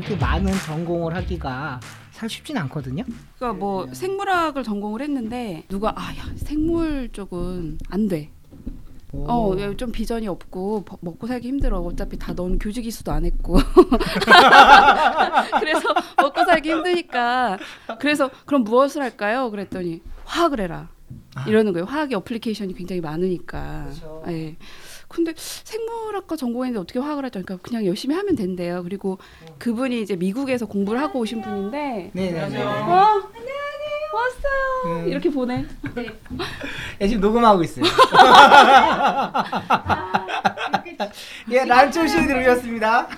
그렇게 많은 전공을 하기가 살 쉽진 않거든요. 그러니까 뭐 생물학을 전공을 했는데 누가 아야 생물 쪽은 안 돼. 어, 좀 비전이 없고 버- 먹고 살기 힘들어. 어차피 다 넌 교직 이수도 안 했고. 그래서 먹고 살기 힘드니까. 그래서 그럼 무엇을 할까요? 그랬더니 화학을 해라. 아. 이러는 거예요. 화학의 어플리케이션이 굉장히 많으니까. 그렇죠. 예. 근데 생물학과 전공했는데 어떻게 화학을 하죠? 그러니까 그냥 열심히 하면 된대요. 그리고 그분이 이제 미국에서 공부를 하고 오신 분인데 네 네 네. 어, 왔어요. 음. 이렇게 보내. 예, 지금 녹음하고 있어요. 예, 란초 씨 들으셨습니다.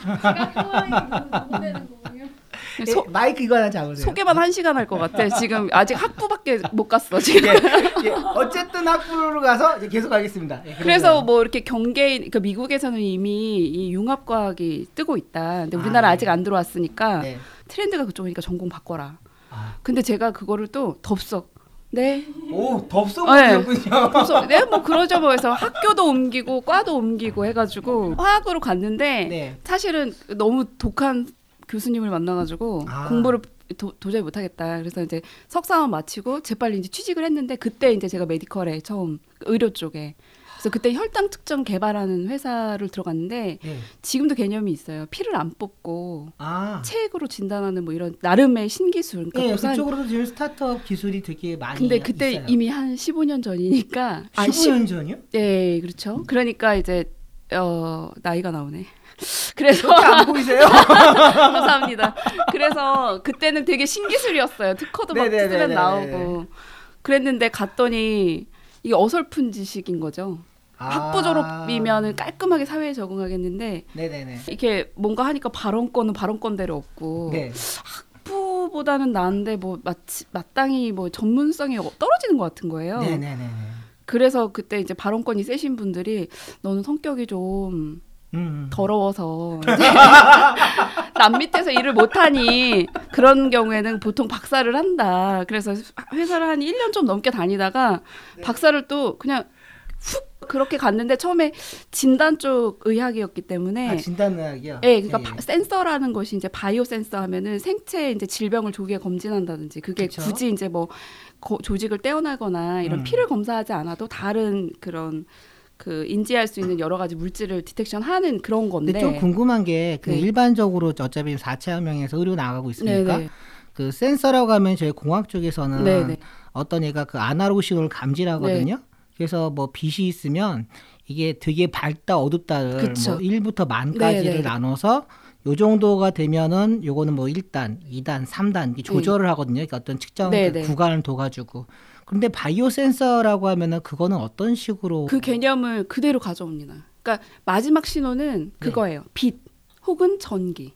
소, 예, 마이크 이거 하나 잡으세요. 소개만 한 시간 할 것 같아. 지금 아직 학부밖에 못 갔어 지금. 예, 예, 어쨌든 학부로 가서 이제 계속 하겠습니다. 예, 그래서 뭐 이렇게 경계인 그 미국에서는 이미 이 융합과학이 뜨고 있다. 근데 우리나라 아, 아, 직안 들어왔으니까 네. 트렌드가 그쪽이니까 전공 바꿔라. 아. 근데 제가 그거를 또 덥석 네. 오, 덥석 네. 그래서 네, 뭐 그러죠 뭐 해서 학교도 옮기고 과도 옮기고 해가지고 화학으로 갔는데 네. 사실은 너무 독한 교수님을 만나가지고 아. 공부를 도, 도저히 못하겠다. 그래서 이제 석사만 마치고 재빨리 이제 취직을 했는데 그때 이제 제가 메디컬에 처음 의료 쪽에 그래서 그때 혈당 측정 개발하는 회사를 들어갔는데 네. 지금도 개념이 있어요. 피를 안 뽑고 아. 체액으로 진단하는 뭐 이런 나름의 신기술. 그러니까 예, 그쪽으로도 지금 스타트업 기술이 되게 많이 근데 그때 있어요. 이미 한 15년 전이니까 아, 15년 전이요? 네, 그렇죠. 그러니까 이제 어 나이가 나오네. 그래서 안 보이세요? 감사합니다. 그래서 그때는 되게 신기술이었어요. 특허도 막. 쓰면 나오고 그랬는데 갔더니 이게 어설픈 지식인 거죠. 아. 학부 졸업이면은 깔끔하게 사회에 적응하겠는데 네네네. 이렇게 뭔가 하니까 발언권은 발언권대로 없고 네. 학부보다는 나은데 뭐 마치, 마땅히 뭐 전문성이 떨어지는 것 같은 거예요. 네네네. 그래서 그때 이제 발언권이 세신 분들이 너는 성격이 좀 음. 더러워서 남 밑에서 일을 못하니 그런 경우에는 보통 박사를 한다. 그래서 회사를 한 1년 좀 넘게 다니다가 네. 박사를 또 그냥 훅 그렇게 갔는데 처음에 진단 쪽 의학이었기 때문에 아, 진단 의학이요? 예, 그러니까 예, 바- 예. 센서라는 것이 이제 바이오 센서 하면은 생체 이제 질병을 조기에 검진한다든지 그게 그쵸. 굳이 이제 뭐 거- 조직을 떼어나거나 이런 음. 피를 검사하지 않아도 다른 그런 그 인지할 수 있는 여러 가지 물질을 디텍션하는 그런 건데. 근데 좀 궁금한 게그 네. 일반적으로 어차피 4차 혁명에서 의료 나가고 있으니까 네네. 그 센서라고 하면 저희 공학 쪽에서는 네네. 어떤 애가 그 아날로그 신호를 감지하거든요. 그래서 뭐 빛이 있으면 이게 되게 밝다 어둡다를 그쵸. 뭐 1부터 만까지를 네네. 나눠서 요 정도가 되면은 요거는 뭐 1단, 2단, 3단 이렇게 조절을 하거든요. 그러니까 어떤 측정 네. 그. 구간을 둬 가지고. 그런데 바이오 센서라고 하면은 그거는 어떤 식으로 그 개념을 그대로 가져옵니다. 그러니까 마지막 신호는 그거예요. 빛 혹은 전기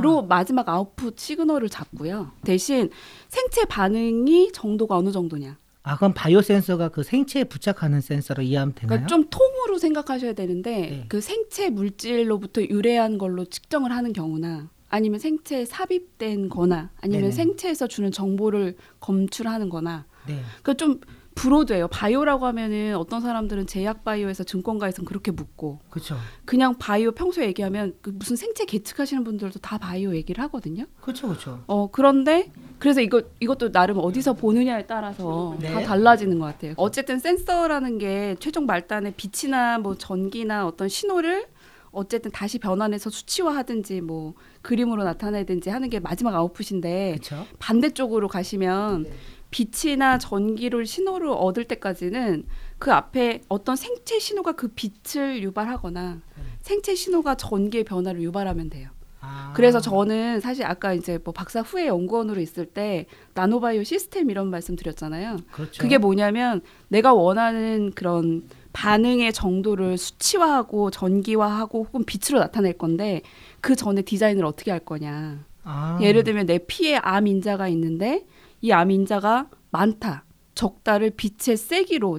로 아, 마지막 아웃풋 시그널을 잡고요. 대신 생체 반응이 정도가 어느 정도냐. 아 그럼 바이오 센서가 그 생체에 부착하는 센서로 이해하면 되나요? 그러니까 좀 통으로 생각하셔야 되는데 네. 그 생체 물질로부터 유래한 걸로 측정을 하는 경우나 아니면 생체에 삽입된 거나 아니면 네네. 생체에서 주는 정보를 검출하는 거나 네. 그좀 브로드예요. 바이오라고 하면은 어떤 사람들은 제약 바이오에서 증권가에서는 그렇게 묻고 그렇죠. 그냥 바이오 평소에 얘기하면 그 무슨 생체 계측하시는 분들도 다 바이오 얘기를 하거든요. 그렇죠. 그렇죠. 어 그런데 그래서 이거 이것도 나름 어디서 보느냐에 따라서 네. 다 달라지는 것 같아요. 어쨌든 센서라는 게 최종 말단에 빛이나 뭐 전기나 어떤 신호를 어쨌든 다시 변환해서 수치화하든지 뭐 그림으로 나타내든지 하는 게 마지막 아웃풋인데 그렇죠. 반대쪽으로 가시면 빛이나 전기를 신호를 얻을 때까지는 그 앞에 어떤 생체 신호가 그 빛을 유발하거나 생체 신호가 전기의 변화를 유발하면 돼요. 아. 그래서 저는 사실 아까 이제 뭐 박사 후에 연구원으로 있을 때 나노바이오 시스템 이런 말씀 드렸잖아요. 그렇죠. 그게 뭐냐면 내가 원하는 그런 반응의 정도를 수치화하고 전기화하고 혹은 빛으로 나타낼 건데 그 전에 디자인을 어떻게 할 거냐. 아. 예를 들면 내 피에 암 인자가 있는데 이 암 인자가 많다, 적다를 빛의 세기로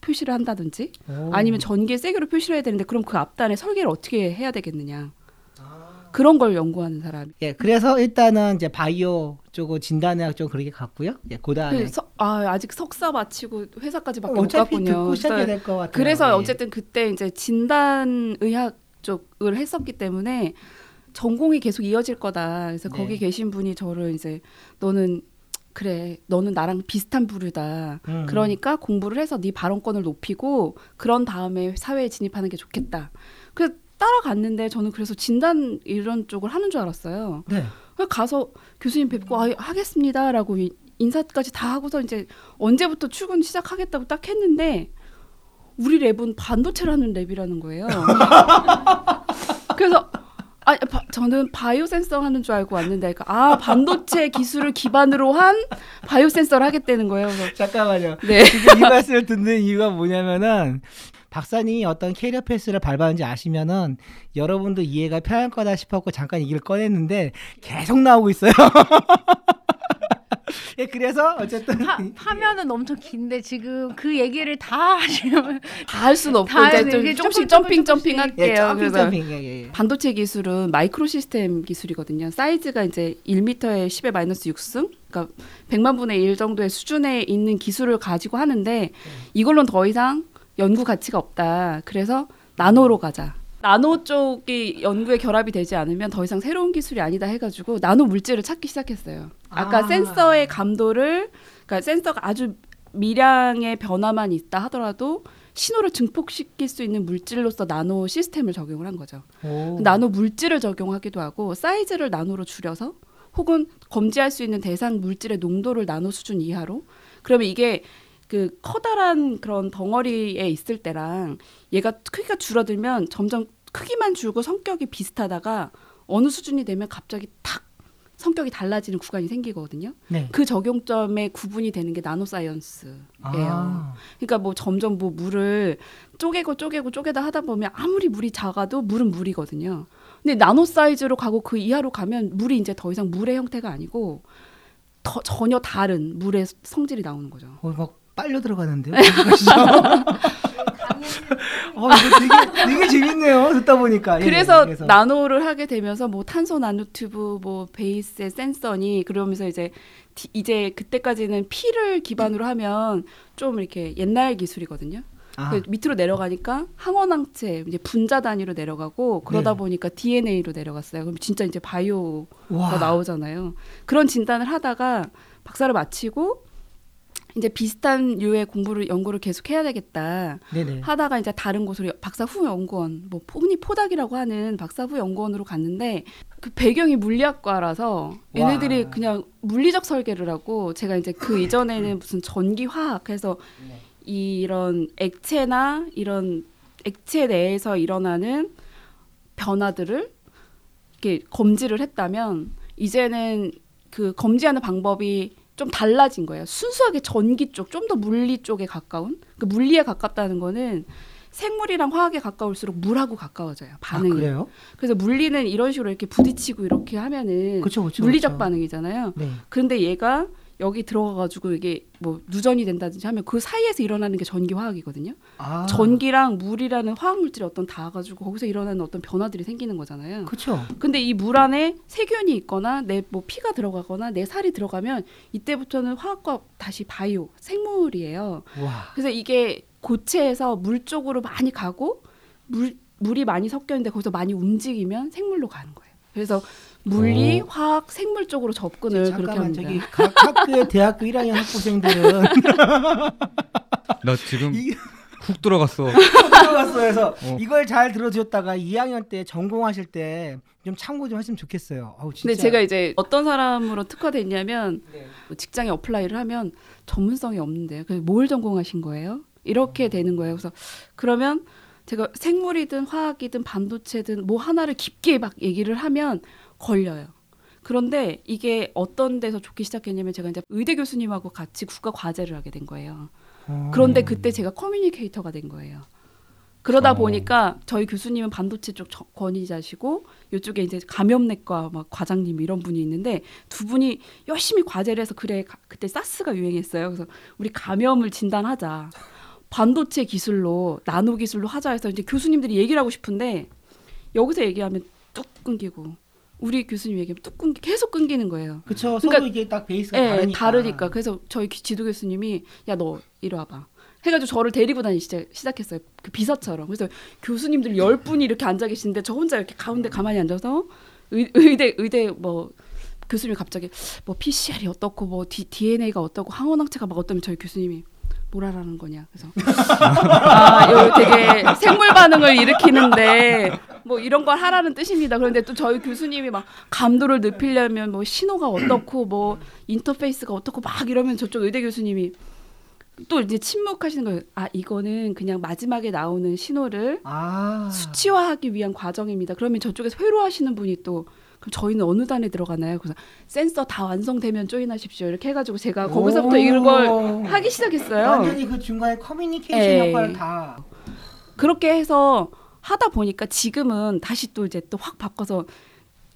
표시를 한다든지 오. 아니면 전기의 세기로 표시를 해야 되는데 그럼 그 앞단에 설계를 어떻게 해야 되겠느냐. 아. 그런 걸 연구하는 사람. 예, 그래서 일단은 이제 바이오 쪽은 진단의학 쪽 그렇게 갔고요. 예, 그다음에 그 서- 아, 아직 석사 마치고 회사까지밖에 못 어차피 갔군요. 시작해야 그래서. 그래서 예. 어쨌든 그때 이제 진단 의학 쪽을 했었기 때문에 전공이 계속 이어질 거다. 그래서 네. 거기 계신 분이 저를 이제 너는 그래 너는 나랑 비슷한 부류다. 음. 그러니까 공부를 해서 네 발언권을 높이고 그런 다음에 사회에 진입하는 게 좋겠다. 그래서 따라갔는데 저는 그래서 진단 이런 쪽을 하는 줄 알았어요. 네. 그래서 가서 교수님 뵙고 아, 하겠습니다라고 이- 인사까지 다 하고서 이제 언제부터 출근 시작하겠다고 딱 했는데 우리 랩은 반도체라는 랩이라는 거예요. 그래서 아, 바, 저는 바이오 센서 하는 줄 알고 왔는데 그러니까 아 반도체 기술을 기반으로 한 바이오 센서를 하겠다는 거예요. 그래서 잠깐만요. 네. 지금 이 말씀을 듣는 이유가 뭐냐면은 박사님이 어떤 캐리어 패스를 밟았는지 아시면은 여러분도 이해가 편할 거다 싶었고 잠깐 얘기를 꺼냈는데 계속 나오고 있어요. 예, 그래서 어쨌든 파, 파면은 엄청 긴데 지금 그 얘기를 다 하시면 다 할 수는 없고 다 이제. 좀 조금씩 조금, 점핑 조금씩. 점핑 예, 할게요. 점핑 그래서 점핑 예, 예, 예. 반도체 기술은 마이크로 시스템 기술이거든요. 사이즈가 이제 1m에 10의 마이너스 6승, 그러니까 100만 분의 1 정도의 수준에 있는 기술을 가지고 하는데 이걸로는 더 이상 연구 가치가 없다. 그래서 나노로 가자. 나노 쪽이 연구에 결합이 되지 않으면 더 이상 새로운 기술이 아니다 해가지고 나노 물질을 찾기 시작했어요. 아까 아. 센서의 감도를, 그러니까 센서가 아주 미량의 변화만 있다 하더라도 신호를 증폭시킬 수 있는 물질로서 나노 시스템을 적용을 한 거죠. 오. 나노 물질을 적용하기도 하고 사이즈를 나노로 줄여서 혹은 검지할 수 있는 대상 물질의 농도를 나노 수준 이하로 그러면 이게 그 커다란 그런 덩어리에 있을 때랑 얘가 크기가 줄어들면 점점 크기만 줄고 성격이 비슷하다가 어느 수준이 되면 갑자기 탁 성격이 달라지는 구간이 생기거든요. 네. 그 적용점에 구분이 되는 게 나노 사이언스예요. 아. 그러니까 뭐 점점 뭐 물을 쪼개고 쪼개고 쪼개다 하다 보면 아무리 물이 작아도 물은 물이거든요. 근데 나노 사이즈로 가고 그 이하로 가면 물이 이제 더 이상 물의 형태가 아니고 더, 전혀 다른 물의 성질이 나오는 거죠. 어, 막 빨려 들어가는데요. 어, 되게 되게 재밌네요. 듣다 보니까. 예, 그래서, 그래서. 나노를 하게 되면서 뭐 탄소 나노튜브 뭐 베이스의 센서니 그러면서 이제 디- 이제 그때까지는 피를 기반으로 하면 좀 이렇게 옛날 기술이거든요. 아, 그 밑으로 내려가니까 항원항체 이제 분자 단위로 내려가고 그러다 네. 보니까 DNA로 내려갔어요. 그럼 진짜 이제 바이오가 와. 나오잖아요. 그런 진단을 하다가 박사를 마치고 이제 비슷한 류의 공부를 연구를 계속 해야 되겠다 네네. 하다가 이제 다른 곳으로 박사 후 연구원 뭐 흔히 포닥이라고 하는 박사 후 연구원으로 갔는데 그 배경이 물리학과라서 얘네들이 와. 그냥 물리적 설계를 하고 제가 이제 그 이전에는 무슨 전기 화학 해서 네. 이런 액체나 이런 액체 내에서 일어나는 변화들을 이렇게 검지를 했다면 이제는 그 검지하는 방법이 좀 달라진 거예요. 순수하게 전기 쪽, 좀 더 물리 쪽에 가까운. 그 물리에 가깝다는 거는 생물이랑 화학에 가까울수록 물하고 가까워져요. 아, 반응이. 그래요? 그래서 물리는 이런 식으로 이렇게 부딪히고 이렇게 하면은 그렇죠, 그렇죠. 물리적 그렇죠. 반응이잖아요. 네. 그런데 얘가 여기 들어가가지고 이게 뭐 누전이 된다든지 하면 그 사이에서 일어나는 게 전기 화학이거든요. 아, 전기랑 물이라는 화학 물질이 어떤 닿아가지고 거기서 일어나는 어떤 변화들이 생기는 거잖아요. 그렇죠. 근데 이 물 안에 세균이 있거나 내 뭐 피가 들어가거나 내 살이 들어가면 이때부터는 화학과 다시 바이오 생물이에요. 와. 그래서 이게 고체에서 물 쪽으로 많이 가고 물 물이 많이 섞여 있는데 거기서 많이 움직이면 생물로 가는 거예요. 그래서 물리, 오. 화학, 생물 쪽으로 접근을 그렇게 합니다. 저기 각 학교의 대학교 1학년 학부생들은 나 지금 이- 훅 들어갔어. 들어갔어 해서 어. 이걸 잘 들어주셨다가 2학년 때 전공하실 때 좀 참고 좀 하시면 좋겠어요. 어우 진짜. 근데 제가 이제 어떤 사람으로 특화됐냐면 네. 뭐 직장에 apply를 하면 전문성이 없는데요. 그래서 뭘 전공하신 거예요? 이렇게 되는 거예요. 그래서 그러면 제가 생물이든 화학이든 반도체든 뭐 하나를 깊게 막 얘기를 하면 걸려요. 그런데 이게 어떤 데서 좋기 시작했냐면 제가 이제 의대 교수님하고 같이 국가 과제를 하게 된 거예요. 어. 그런데 그때 제가 커뮤니케이터가 된 거예요. 그러다 어. 보니까 저희 교수님은 반도체 쪽 저- 권위자시고 이쪽에 이제 감염내과 막 과장님 이런 분이 있는데 두 분이 열심히 과제를 해서 그래 가- 그때 사스가 유행했어요. 그래서 우리 감염을 진단하자. 반도체 기술로 나노 기술로 하자 해서 이제 교수님들이 얘기를 하고 싶은데 여기서 얘기하면 뚝 끊기고 우리 교수님 얘기하면 뚝 끊기 계속 끊기는 거예요. 그쵸. 그러니까- 이게 딱 베이스가 예, 다르니까. 다르니까. 그래서 저희 기- 지도 교수님이 야 너 이리 와봐. 해가지고 저를 데리고 다니기 시작, 시작했어요. 그 비서처럼. 그래서 교수님들 열 분이 이렇게 앉아 계시는데 저 혼자 이렇게 가운데 가만히 앉아서 의, 의대 의대 뭐 교수님이 갑자기 뭐 PCR이 어떻고 뭐 D, DNA가 어떻고 항원항체가 막 어떠면 저희 교수님이 뭐라라는 거냐 그래서 아 이거 되게 생물 반응을 일으키는데 뭐 이런 걸 하라는 뜻입니다. 그런데 또 저희 교수님이 막 감도를 높이려면 뭐 신호가 어떻고 뭐 인터페이스가 어떻고 막 이러면 저쪽 의대 교수님이 또 이제 침묵하시는 거예요. 아 이거는 그냥 마지막에 나오는 신호를 아. 수치화하기 위한 과정입니다. 그러면 저쪽에서 회로하시는 분이 또 그럼 저희는 어느 단에 들어가나요? 그래서 센서 다 완성되면 조인하십시오. 이렇게 해가지고 제가 거기서부터 오. 이걸 하기 시작했어요. 완전히 그 중간에 커뮤니케이션 예. 역할을 다. 그렇게 해서 하다 보니까 지금은 다시 또 이제 또 확 바꿔서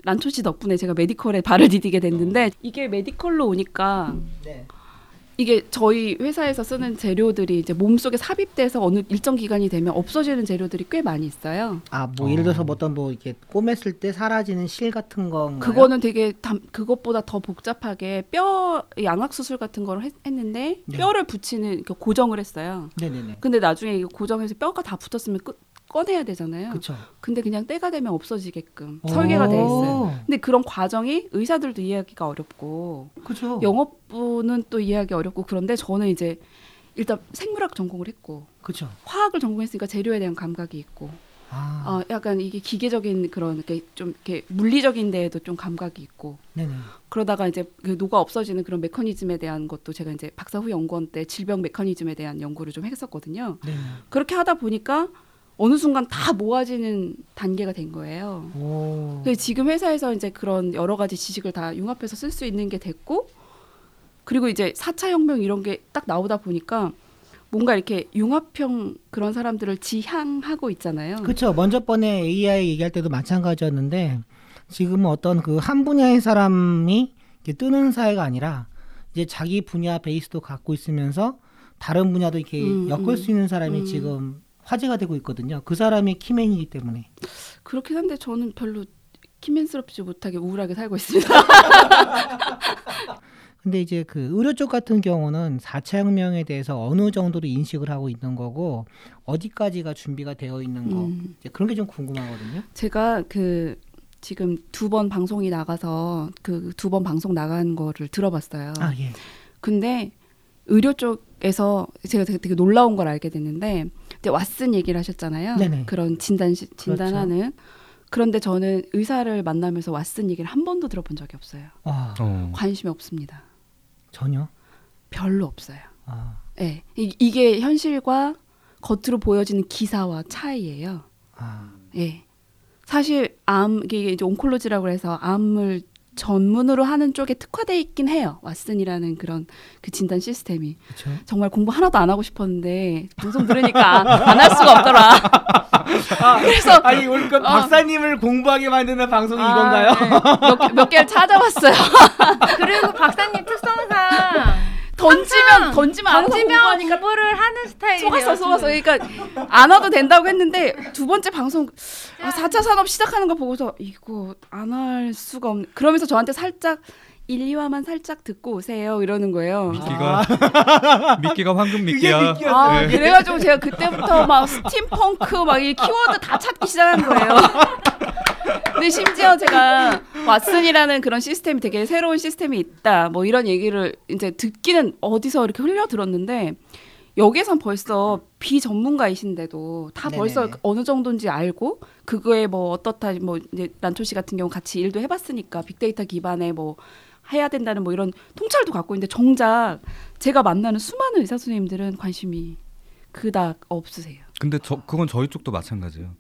란초 씨 덕분에 제가 메디컬에 발을 디디게 됐는데 이게 메디컬로 오니까 네. 이게 저희 회사에서 쓰는 재료들이 이제 몸속에 삽입돼서 어느 일정 기간이 되면 없어지는 재료들이 꽤 많이 있어요. 아, 뭐 어. 예를 들어서 뭐 어떤 뭐 이렇게 꼬맸을 때 사라지는 실 같은 건가요? 그거는 되게 담, 그것보다 더 복잡하게 뼈 양악 수술 같은 걸 했, 는데 네. 뼈를 붙이는 그 고정을 했어요. 네 네 네. 근데 나중에 이거 고정해서 뼈가 다 붙었으면 끄, 꺼내야 되잖아요. 그렇죠. 근데 그냥 때가 되면 없어지게끔 설계가 돼 있어요. 근데 그런 과정이 의사들도 이해하기가 어렵고 그렇죠. 영업부는 또 이해하기 어렵고 그런데 저는 이제 일단 생물학 전공을 했고 그렇죠. 화학을 전공했으니까 재료에 대한 감각이 있고 아, 어, 약간 이게 기계적인 그런 이렇게 좀 이렇게 물리적인 데에도 좀 감각이 있고 네네. 그러다가 이제 그 녹아 없어지는 그런 메커니즘에 대한 것도 제가 이제 박사 후 연구원 때 질병 메커니즘에 대한 연구를 좀 했었거든요. 네네. 그렇게 하다 보니까 어느 순간 다 모아지는 단계가 된 거예요. 오. 그래서 지금 회사에서 이제 그런 여러 가지 지식을 다 융합해서 쓸 수 있는 게 됐고 그리고 이제 4차 혁명 이런 게 딱 나오다 보니까 뭔가 이렇게 융합형 그런 사람들을 지향하고 있잖아요. 그렇죠. 먼저 번에 AI 얘기할 때도 마찬가지였는데 지금은 어떤 그 한 분야의 사람이 뜨는 사회가 아니라 이제 자기 분야 베이스도 갖고 있으면서 다른 분야도 이렇게 음, 엮을 음. 수 있는 사람이 음. 지금 화제가 되고 있거든요. 그 사람이 키맨이기 때문에. 그렇긴 한데 저는 별로 키맨스럽지 못하게 우울하게 살고 있습니다. 근데 이제 그 의료 쪽 같은 경우는 4차 혁명에 대해서 어느 정도로 인식을 하고 있는 거고 어디까지가 준비가 되어 있는 거 음. 그런 게 좀 궁금하거든요. 제가 그 지금 두 번 방송이 나가서 그 두 번 방송 나간 거를 들어봤어요. 아 예. 근데 의료 쪽에서 제가 되게, 되게 놀라운 걸 알게 됐는데 이제 왓슨 얘기를 하셨잖아요. 네네. 그런 진단 시- 진단하는 그런데 저는 의사를 만나면서 왓슨 얘기를 한 번도 들어본 적이 없어요. 아 어. 관심이 없습니다. 전혀. 별로 없어요. 아, 예. 이, 이게 현실과 겉으로 보여지는 기사와 차이예요. 아 예. 사실 암 이게 이제 온콜로지라고 해서 암을 전문으로 하는 쪽에 특화돼 있긴 해요. 왓슨이라는 그런 그 진단 시스템이 그렇죠. 정말 공부 하나도 안 하고 싶었는데 방송 들으니까 안 할 수가 없더라. 그래서 아니 오늘 그 어. 박사님을 공부하게 만드는 방송이 아, 이건가요? 네. 몇, 개- 몇 개를 찾아봤어요. 그리고 박사님 특성상 던지면 던지면 안 던지면 공부하니까 공부를 하는 스타일이에요. 속았어 속았어. 그러니까 안 와도 된다고 했는데 두 번째 방송 아, 4차 산업 시작하는 거 보고서 이거 안 할 수가 없네. 그러면서 저한테 살짝 1, 2화만 살짝 듣고 오세요 이러는 거예요. 미끼가 미끼가 황금 미끼야. 아, 네. 그래가지고 제가 그때부터 막 스팀펑크 막 이 키워드 다 찾기 시작한 거예요. 근데 심지어 제가 왓슨이라는 그런 시스템이 되게 새로운 시스템이 있다. 뭐 이런 얘기를 이제 듣기는 어디서 이렇게 흘려 들었는데 여기선 벌써 비전문가이신데도 다 네네. 벌써 어느 정도인지 알고 그거에 뭐 어떻다 뭐 이제 란초 씨 같은 경우 같이 일도 해봤으니까 빅데이터 기반의 뭐 해야 된다는 뭐 이런 통찰도 갖고 있는데 정작 제가 만나는 수많은 의사 선생님들은 관심이 그닥 없으세요. 근데 저 그건 저희 쪽도 마찬가지예요.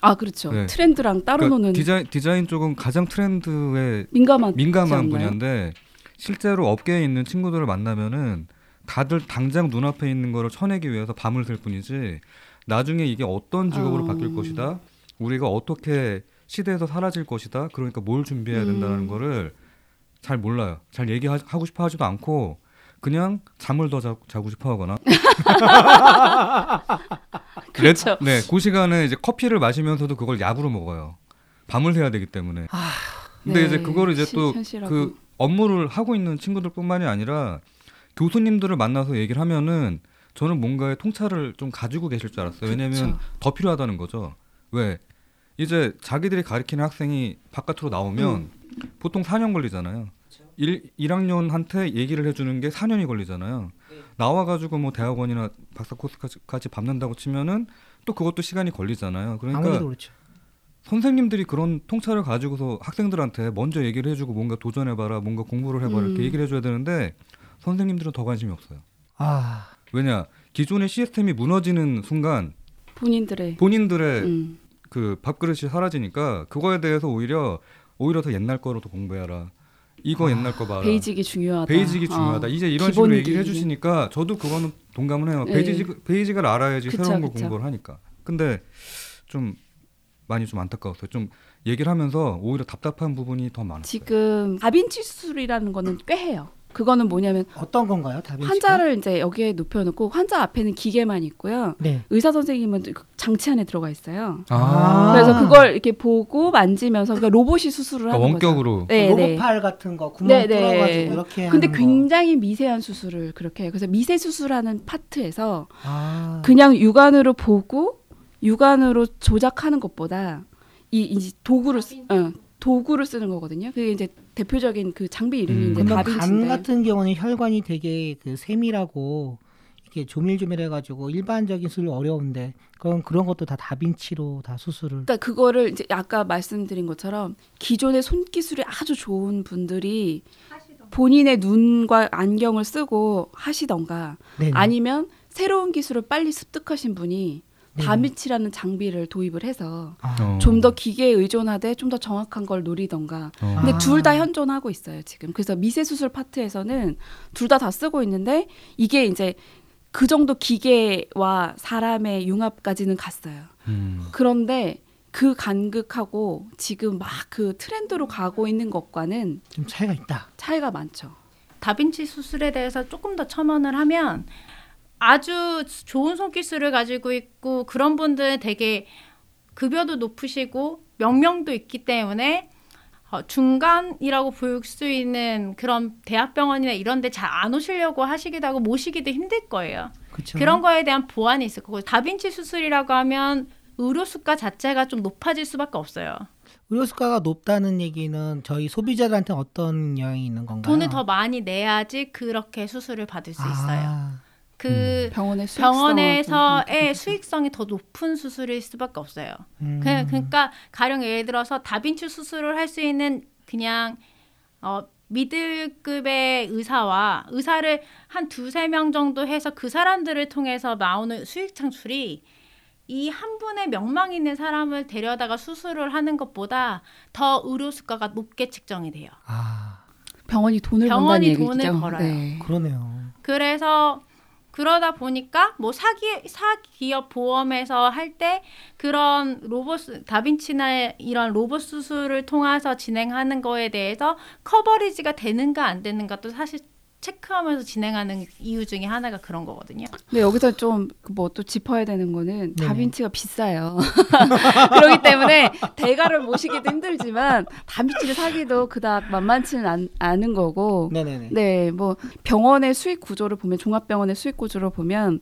아 그렇죠. 네. 트렌드랑 따로 그러니까 노는 디자인 디자인 쪽은 가장 트렌드에 민감한 민감한? 분야인데 실제로 업계에 있는 친구들을 만나면은 다들 당장 눈앞에 있는 거를 쳐내기 위해서 밤을 샐 뿐이지 나중에 이게 어떤 직업으로 어. 바뀔 것이다 우리가 어떻게 시대에서 사라질 것이다 그러니까 뭘 준비해야 된다는 음. 거를 잘 몰라요 잘 얘기하고 싶어 하지도 않고 그냥 잠을 더 자, 자고 싶어 하거나 그렇죠. 네, 그 시간에 이제 커피를 마시면서도 그걸 약으로 먹어요. 밤을 새야 되기 때문에. 근데 네, 이제 그거를 이제 시- 또. 그 업무를 하고 있는 친구들뿐만이 아니라 교수님들을 만나서 얘기를 하면은 저는 뭔가의 통찰을 좀 가지고 계실 줄 알았어요. 왜냐하면 그쵸. 더 필요하다는 거죠. 왜 이제 자기들이 가르치는 학생이 바깥으로 나오면 음. 보통 4년 걸리잖아요. 일 1학년한테 얘기를 해주는 게 4년이 걸리잖아요. 나와가지고 뭐 대학원이나 박사 코스까지 밟는다고 치면은 또 그것도 시간이 걸리잖아요. 그러니까 그렇죠. 선생님들이 그런 통찰을 가지고서 학생들한테 먼저 얘기를 해주고 뭔가 도전해봐라, 뭔가 공부를 해봐라 이렇게 음. 얘기를 해줘야 되는데 선생님들은 더 관심이 없어요. 아, 왜냐 기존의 시스템이 무너지는 순간 본인들의 본인들의 음. 그 밥그릇이 사라지니까 그거에 대해서 오히려 오히려 더 옛날 거로 더 공부해라. 이거 아, 옛날 거 봐라. basic이 중요하다. basic이 중요하다. 어. 이제 이런 식으로 얘기를. 해주시니까 저도 그거는 동감을 해요. 네. basic basic을 알아야지 그쵸, 새로운 걸 그쵸. 공부를 하니까. 근데 좀 많이 좀 안타까웠어요. 좀 얘기를 하면서 오히려 답답한 부분이 더 많았어요. 지금 다빈치 수술이라는 거는 꽤 해요. 그거는 뭐냐면 어떤 건가요, 다빈치가? 환자를 이제 여기에 눕혀놓고 환자 앞에는 기계만 있고요. 네. 의사 선생님은 그 장치 안에 들어가 있어요. 아. 그래서 그걸 이렇게 보고 만지면서 그러니까 로봇이 수술을 그러니까 하는 거죠. 원격으로 네, 네. 로봇팔 같은 거 구멍 네, 네. 뚫어가지고 이렇게 근데. 굉장히 미세한 수술을 그렇게 해요. 그래서 미세 수술하는 파트에서 아, 그냥 육안으로 보고 육안으로 조작하는 것보다 이 이제 도구를 쓰, 어, 도구를 쓰는 거거든요. 그게 이제 대표적인 그 장비 이름이 음. 이제 그러면 간 다빈치인데. 같은 경우는 혈관이 되게 그 세밀하고 이렇게 조밀조밀해가지고 일반적인 수술 어려운데 그건 그런 것도 다 다빈치로 다 수술을. 그러니까 그거를 이제 아까 말씀드린 것처럼 기존의 손 기술이 아주 좋은 분들이 본인의 눈과 안경을 쓰고 하시던가 네네. 아니면 새로운 기술을 빨리 습득하신 분이. 다미치라는 장비를 도입을 해서 아, 어. 좀더 기계에 의존하되 좀 더 정확한 걸 노리던가. 어. 근데 아. 둘다 현존하고 있어요 지금. 그래서 미세 수술 파트에서는 둘다다 쓰고 있는데 이게 이제 그 정도 기계와 사람의 융합까지는 갔어요. 음. 그런데 그 간극하고 지금 막 그 트렌드로 가고 있는 것과는 좀 차이가 있다. 차이가 많죠. 다빈치 수술에 대해서 조금 더 첨언을 하면 아주 좋은 손기술을 가지고 있고 그런 분들은 되게 급여도 높으시고 명명도 있기 때문에 어, 중간이라고 볼 수 있는 그런 대학병원이나 이런 데 잘 안 오시려고 하시기도 하고 모시기도 힘들 거예요. 그렇죠. 그런 거에 대한 보완이 있을 거고 다빈치 수술이라고 하면 의료 수가 자체가 좀 높아질 수밖에 없어요. 의료 수가가 높다는 얘기는 저희 소비자들한테 어떤 영향이 있는 건가요? 돈을 더 많이 내야지 그렇게 수술을 받을 수 있어요. 아, 그 병원의 수익성 병원에서 의 수익성이 더 높은 수술일 수밖에 없어요. 음. 그, 그러니까 가령 예를 들어서 다빈치 수술을 할 수 있는 그냥 어, 미들급의 의사와 의사를 한 두세 명 정도 해서 그 사람들을 통해서 나오는 수익 창출이 이 한 분의 명망 있는 사람을 데려다가 수술을 하는 것보다 더 의료 수가가 높게 측정이 돼요. 아, 병원이 돈을 병원이 번다는 돈을 얘기죠. 벌어요. 네. 그러네요. 그래서 그러다 보니까 뭐 사기 사기업 보험에서 할 때 그런 로봇 수- 다빈치나 이런 로봇 수술을 통해서 진행하는 거에 대해서 커버리지가 되는가 안 되는가도 사실 체크하면서 진행하는 이유 중에 하나가 그런 거거든요. 근데 여기서 좀 뭐 또 짚어야 되는 거는 네네. 다빈치가 비싸요. 그렇기 때문에 대가를 모시기도 힘들지만 다빈치를 사기도 그닥 만만치는 않, 않은 거고. 네네네. 네, 뭐 병원의 수익 구조를 보면 종합병원의 수익 구조를 보면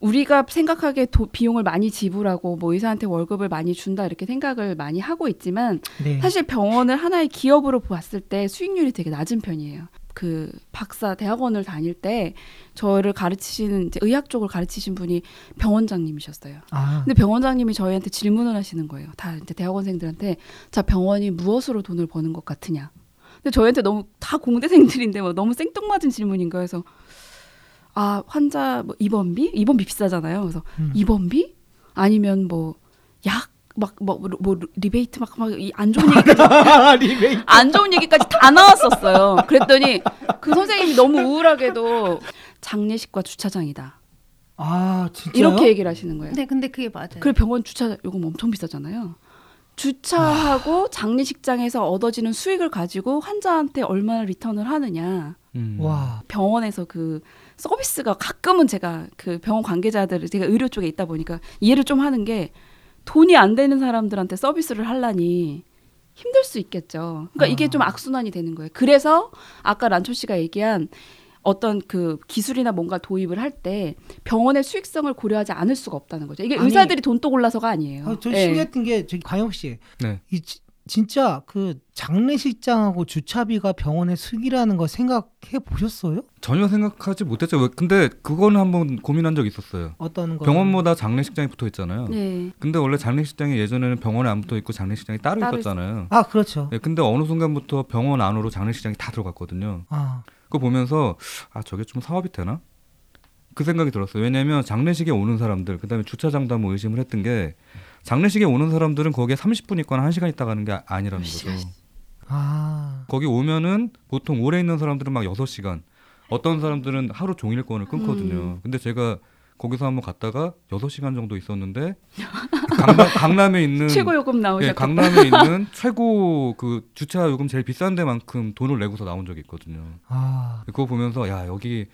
우리가 생각하기에 도, 비용을 많이 지불하고 뭐 의사한테 월급을 많이 준다 이렇게 생각을 많이 하고 있지만 네. 사실 병원을 하나의 기업으로 봤을 때 수익률이 되게 낮은 편이에요. 그 박사 대학원을 다닐 때 저를 가르치시는 이제 의학 쪽을 가르치신 분이 병원장님이셨어요. 아, 근데 병원장님이 저희한테 질문을 하시는 거예요. 다 이제 대학원생들한테 자 병원이 무엇으로 돈을 버는 것 같으냐. 근데 저희한테 너무 다 공대생들인데 뭐 너무 생뚱맞은 질문인 거예요. 그래서 아 환자 뭐 입원비 입원비 비싸잖아요. 그래서 음. 입원비 아니면 뭐 약 막뭐 뭐 리베이트 막막이안 좋은 얘기까지. 안 좋은 얘기까지 다 나왔었어요. 그랬더니 그 선생님이 너무 우울하게도 장례식과 주차장이다. 아, 진짜요? 이렇게 얘기를 하시는 거예요. 네, 근데 그게 맞아요. 그리고 병원 주차 요금 엄청 비싸잖아요. 주차하고 장례식장에서 얻어지는 수익을 가지고 환자한테 얼마나 리턴을 하느냐. 음. 와, 병원에서 그 서비스가 가끔은 제가 그 병원 관계자들 제가 의료 쪽에 있다 보니까 이해를 좀 하는 게 돈이 안 되는 사람들한테 서비스를 하려니 힘들 수 있겠죠. 그러니까 아. 이게 좀 악순환이 되는 거예요. 그래서 아까 란초 씨가 얘기한 어떤 그 기술이나 뭔가 도입을 할 때 병원의 수익성을 고려하지 않을 수가 없다는 거죠. 이게 아니, 의사들이 돈또 골라서가 아니에요. 아, 저 예. 신기했던 게 저기 광혁 씨, 네. 이 지- 진짜 그 장례식장하고 주차비가 병원의 수익이라는 거 생각해 보셨어요? 전혀 생각하지 못했죠. 왜- 근데 그거는 한번 고민한 적 있었어요. 어떤 거? 병원마다 장례식장이 붙어 있잖아요. 네. 근데 원래 장례식장이 예전에는 병원에 안 붙어 있고 장례식장이 따로, 따로 있었잖아요. 아 그렇죠. 네, 근데 어느 순간부터 병원 안으로 장례식장이 다 들어갔거든요. 아 그거 보면서 아 저게 좀 사업이 되나? 그 생각이 들었어요. 왜냐하면 장례식에 오는 사람들, 그다음에 주차장도 한번 의심을 했던 게 장례식에 오는 사람들은 거기에 30분 있거나 1시간 있다 가는 게 아니라는 거죠. 아. 거기 오면은 보통 오래 있는 사람들은 막 6시간, 어떤 사람들은 하루 종일권을 끊거든요. 음. 근데 제가 거기서 한번 갔다가 6시간 정도 있었는데 강남, 강남에 있는 최고 요금 예, 나오셨고 강남에 있는 최고 그 주차 요금 제일 비싼 데만큼 돈을 내고서 나온 적이 있거든요. 아. 그거 보면서 야 여기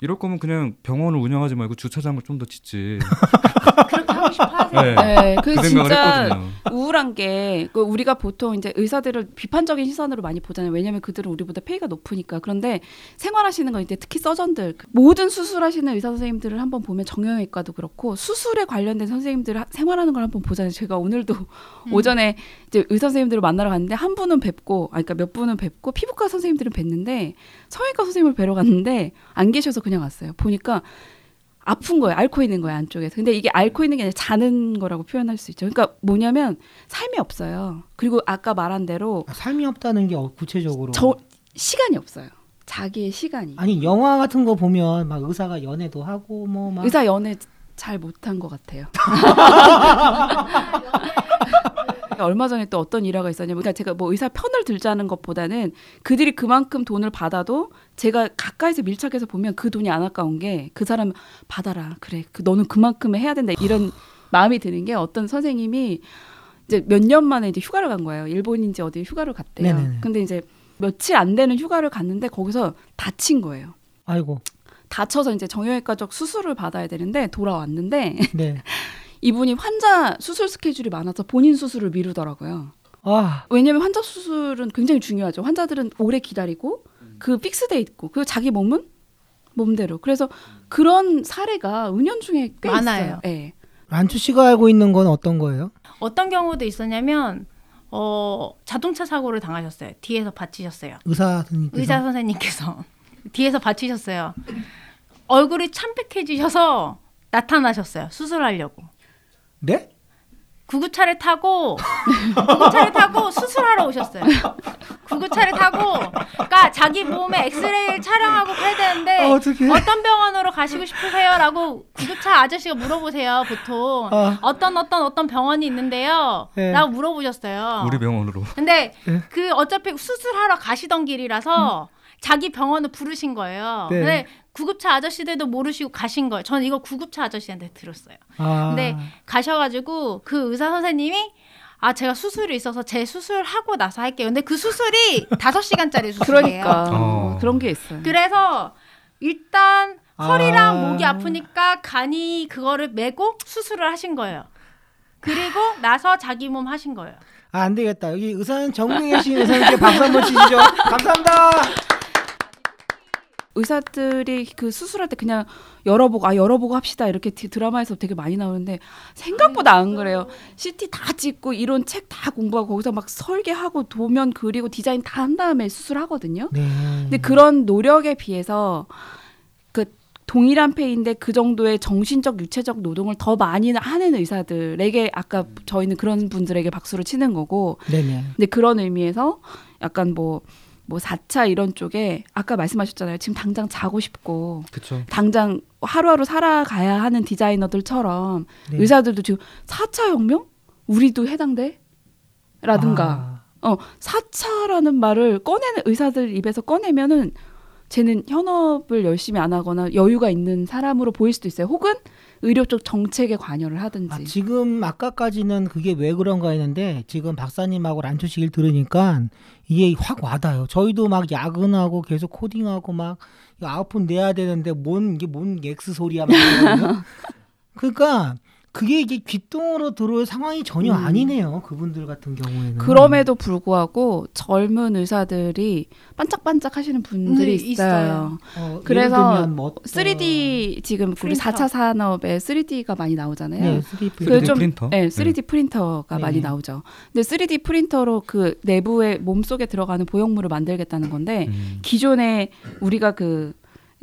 이럴 거면 그냥 병원을 운영하지 말고 주차장을 좀 더 짓지. 그렇게 하고 싶어 하세요. 네, 네, 그 그 진짜 했거든요. 우울한 게그 우리가 보통 이제 의사들을 비판적인 시선으로 많이 보잖아요. 왜냐하면 그들은 우리보다 페이가 높으니까. 그런데 생활하시는 거 이제 특히 서전들 그 모든 수술하시는 의사 선생님들을 한번 보면 정형외과도 그렇고 수술에 관련된 선생님들 하- 생활하는 걸 한번 보잖아요. 제가 오늘도 오전에 이제 의사 선생님들을 만나러 갔는데 한 분은 뵙고, 아 그러니까 몇 분은 뵙고 피부과 선생님들은 뵀는데 성형외과 선생님을 뵈러 갔는데 안 계셔서 그냥 왔어요. 보니까 아픈 거예요. 앓고 있는 거예요, 안쪽에서. 근데 이게 앓고 있는 게 아니라 자는 거라고 표현할 수 있죠. 그러니까 뭐냐면 삶이 없어요. 그리고 아까 말한 대로 아, 삶이 없다는 게 어, 구체적으로. 저 시간이 없어요. 자기의 시간이. 아니 영화 같은 거 보면 막 의사가 연애도 하고 뭐 막. 의사 연애 잘 못한 것 같아요. 얼마 전에 또 어떤 일화가 있었냐면, 그러니까 제가 뭐 의사 편을 들자는 것보다는 그들이 그만큼 돈을 받아도 제가 가까이서 밀착해서 보면 그 돈이 안 아까운 게 그 사람 받아라 그래 그 너는 그만큼은 해야 된다 이런 마음이 드는 게 어떤 선생님이 이제 몇 년 만에 이제 휴가를 간 거예요. 일본인지 어디 휴가를 갔대요. 네네네. 근데 이제 며칠 안 되는 휴가를 갔는데 거기서 다친 거예요. 아이고. 다쳐서 이제 정형외과적 수술을 받아야 되는데 돌아왔는데 네. 이분이 환자 수술 스케줄이 많아서 본인 수술을 미루더라고요. 아. 왜냐면 환자 수술은 굉장히 중요하죠. 환자들은 오래 기다리고 그 픽스돼 있고 그 자기 몸은 몸대로. 그래서 그런 사례가 은연중에 꽤 많아요. 있어요. 예. 란추 씨가 알고 있는 건 어떤 거예요? 어떤 경우도 있었냐면 어, 자동차 사고를 당하셨어요. 뒤에서 받치셨어요. 의사 선생님께서. 의사 선생님께서 뒤에서 받치셨어요. 얼굴이 참백해지셔서 나타나셨어요. 수술하려고. 네? 구급차를 타고 구급차를 타고 수술하러 오셨어요. 구급차를 타고 그러니까 자기 몸에 엑스레이를 촬영하고 가야 되는데 아, 어떡해. 어떤 병원으로 가시고 싶으세요라고 구급차 아저씨가 물어보세요. 보통 아. 어떤 어떤 어떤 병원이 있는데요. 네. 라고 물어보셨어요. 우리 병원으로. 근데 네. 그 어차피 수술하러 가시던 길이라서 자기 병원을 부르신 거예요. 네. 근데 구급차 아저씨들도 모르시고 가신 거예요. 저는 이거 구급차 아저씨한테 들었어요. 아. 근데 가셔가지고 그 의사 선생님이 아 제가 수술이 있어서 제 수술하고 나서 할게요. 근데 그 수술이 다섯 시간짜리 수술이에요. 그러니까 어. 그런 게 있어요. 그래서 일단 허리랑 아. 목이 아프니까 간이 그거를 메고 수술을 하신 거예요. 그리고 나서 자기 몸 하신 거예요. 아, 안 되겠다. 여기 의사는 정릉에 계신 의사님께 박수 한번 치시죠. 감사합니다. 의사들이 그 수술할 때 그냥 열어보고 아 열어보고 합시다 이렇게 디- 드라마에서 되게 많이 나오는데 생각보다 안 그래요. CT 다 찍고 이론 책다 공부하고 거기서 막 설계하고 도면 그리고 디자인 다 한 다음에 수술하거든요. 네. 근데 그런 노력에 비해서 그 동일한 페이인데 그 정도의 정신적 육체적 노동을 더 많이 하는 의사들에게 아까 저희는 그런 분들에게 박수를 치는 거고 네네. 근데 그런 의미에서 약간 뭐 뭐 4차 이런 쪽에 아까 말씀하셨잖아요. 지금 당장 자고 싶고 그렇죠. 당장 하루하루 살아가야 하는 디자이너들처럼 네. 의사들도 지금 4차 혁명? 우리도 해당돼? 라든가 아, 어 4차라는 말을 꺼내는 의사들 입에서 꺼내면은 쟤는 현업을 열심히 안 하거나 여유가 있는 사람으로 보일 수도 있어요. 혹은 의료 쪽 정책에 관여를 하든지. 아, 지금 아까까지는 그게 왜 그런가 했는데 지금 박사님하고 란초 씨를 들으니까 이게 확 와닿아요. 저희도 막 야근하고 계속 코딩하고 막 아웃풋 내야 되는데 뭔 이게 뭔 엑스 소리야 막. 그러니까 그게 이게 귓동으로 들어올 상황이 전혀 음. 아니네요. 그분들 같은 경우에는. 그럼에도 불구하고 젊은 의사들이 반짝반짝 하시는 분들이 네, 있어요. 어, 그래서 뭐 어떤- 3D 지금 우리 프린터. 4차 산업에 3D가 많이 나오잖아요. 네, 3D 그 3D 좀- 프린터. 네, 3D 프린터가 네. 많이 나오죠. 근데 3D 프린터로 그 내부에 몸속에 들어가는 보형물을 만들겠다는 건데 음. 기존에 우리가 그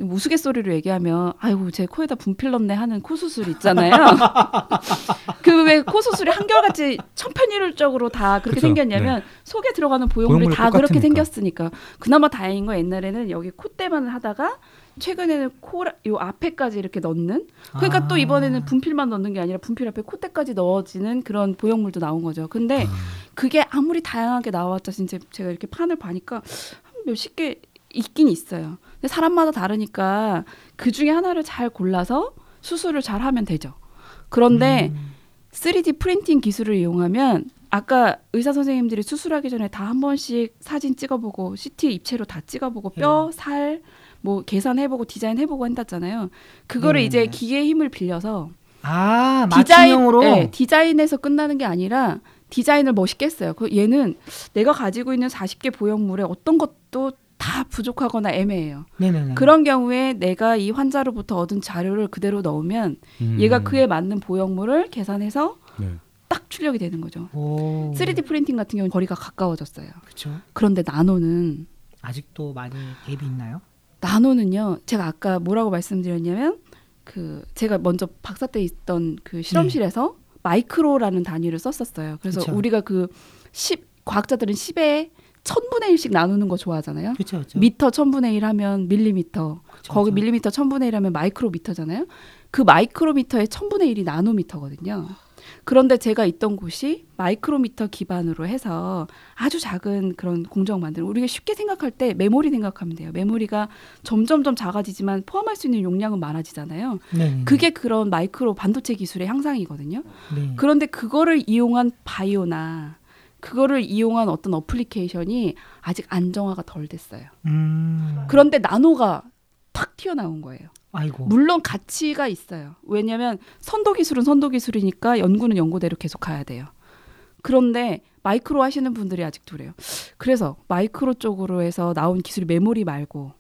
우스갯소리로 얘기하면 아이고 제 코에다 분필 넣네 하는 코 수술 있잖아요. 그 왜 코 수술이 한결같이 천편일률적으로 다 그렇게 그쵸. 생겼냐면 속에 들어가는 보형물이 다 그렇게 똑같으니까. 생겼으니까 그나마 다행인 건 옛날에는 여기 콧대만 하다가 최근에는 코요 앞에까지 이렇게 넣는 그러니까 아. 또 이번에는 분필만 넣는 게 아니라 분필 앞에 콧대까지 넣어지는 그런 보형물도 나온 거죠. 근데 그게 아무리 다양하게 나왔자 진짜 제가 이렇게 판을 봐니까 한 몇십 개 있긴 있어요. 근데 사람마다 다르니까 그 중에 하나를 잘 골라서 수술을 잘 하면 되죠. 그런데 음. 3D 프린팅 기술을 이용하면 아까 의사 선생님들이 수술하기 전에 다 한 번씩 사진 찍어보고 CT 입체로 다 찍어보고 뼈, 살, 뭐 계산해보고 디자인해보고 한다잖아요. 그거를 네. 이제 기계의 힘을 빌려서 아 디자인, 맞춤형으로 네, 디자인에서 끝나는 게 아니라 디자인을 멋있게 했어요. 그 얘는 내가 가지고 있는 40개 보형물에 어떤 것도 다 부족하거나 애매해요. 네네네. 그런 경우에 내가 이 환자로부터 얻은 자료를 그대로 넣으면 음. 얘가 그에 맞는 보형물을 계산해서 네. 딱 출력이 되는 거죠. 오. 3D 프린팅 같은 경우는 거리가 가까워졌어요. 그렇죠. 그런데 나노는 아직도 많이 갭이 있나요? 나노는요. 제가 아까 뭐라고 말씀드렸냐면 그 제가 먼저 박사 때 있던 그 실험실에서 마이크로라는 단위를 썼었어요. 그래서 그쵸. 우리가 그 10, 과학자들은 10에 천분의 1씩 나누는 거 좋아하잖아요. 그렇죠. 그렇죠. 미터 천분의 1 하면 밀리미터, 그쵸, 거기 그쵸. 밀리미터 천분의 1 하면 마이크로미터잖아요. 그 마이크로미터의 천분의 1이 나노미터거든요. 그런데 제가 있던 곳이 마이크로미터 기반으로 해서 아주 작은 그런 공정 만드는 우리가 쉽게 생각할 때 메모리 생각하면 돼요. 메모리가 점점점 작아지지만 포함할 수 있는 용량은 많아지잖아요. 네. 그게 그런 마이크로 반도체 기술의 향상이거든요. 네. 그런데 그거를 이용한 바이오나 그거를 이용한 어떤 application이 아직 안정화가 덜 됐어요. 음. 그런데 나노가 탁 튀어나온 거예요. 아이고. 물론 가치가 있어요. 왜냐하면 선도 기술은 선도 기술이니까 연구는 연구대로 계속 가야 돼요. 그런데 마이크로 하시는 분들이 아직도 그래요. 그래서 마이크로 쪽으로 해서 나온 기술이 메모리 말고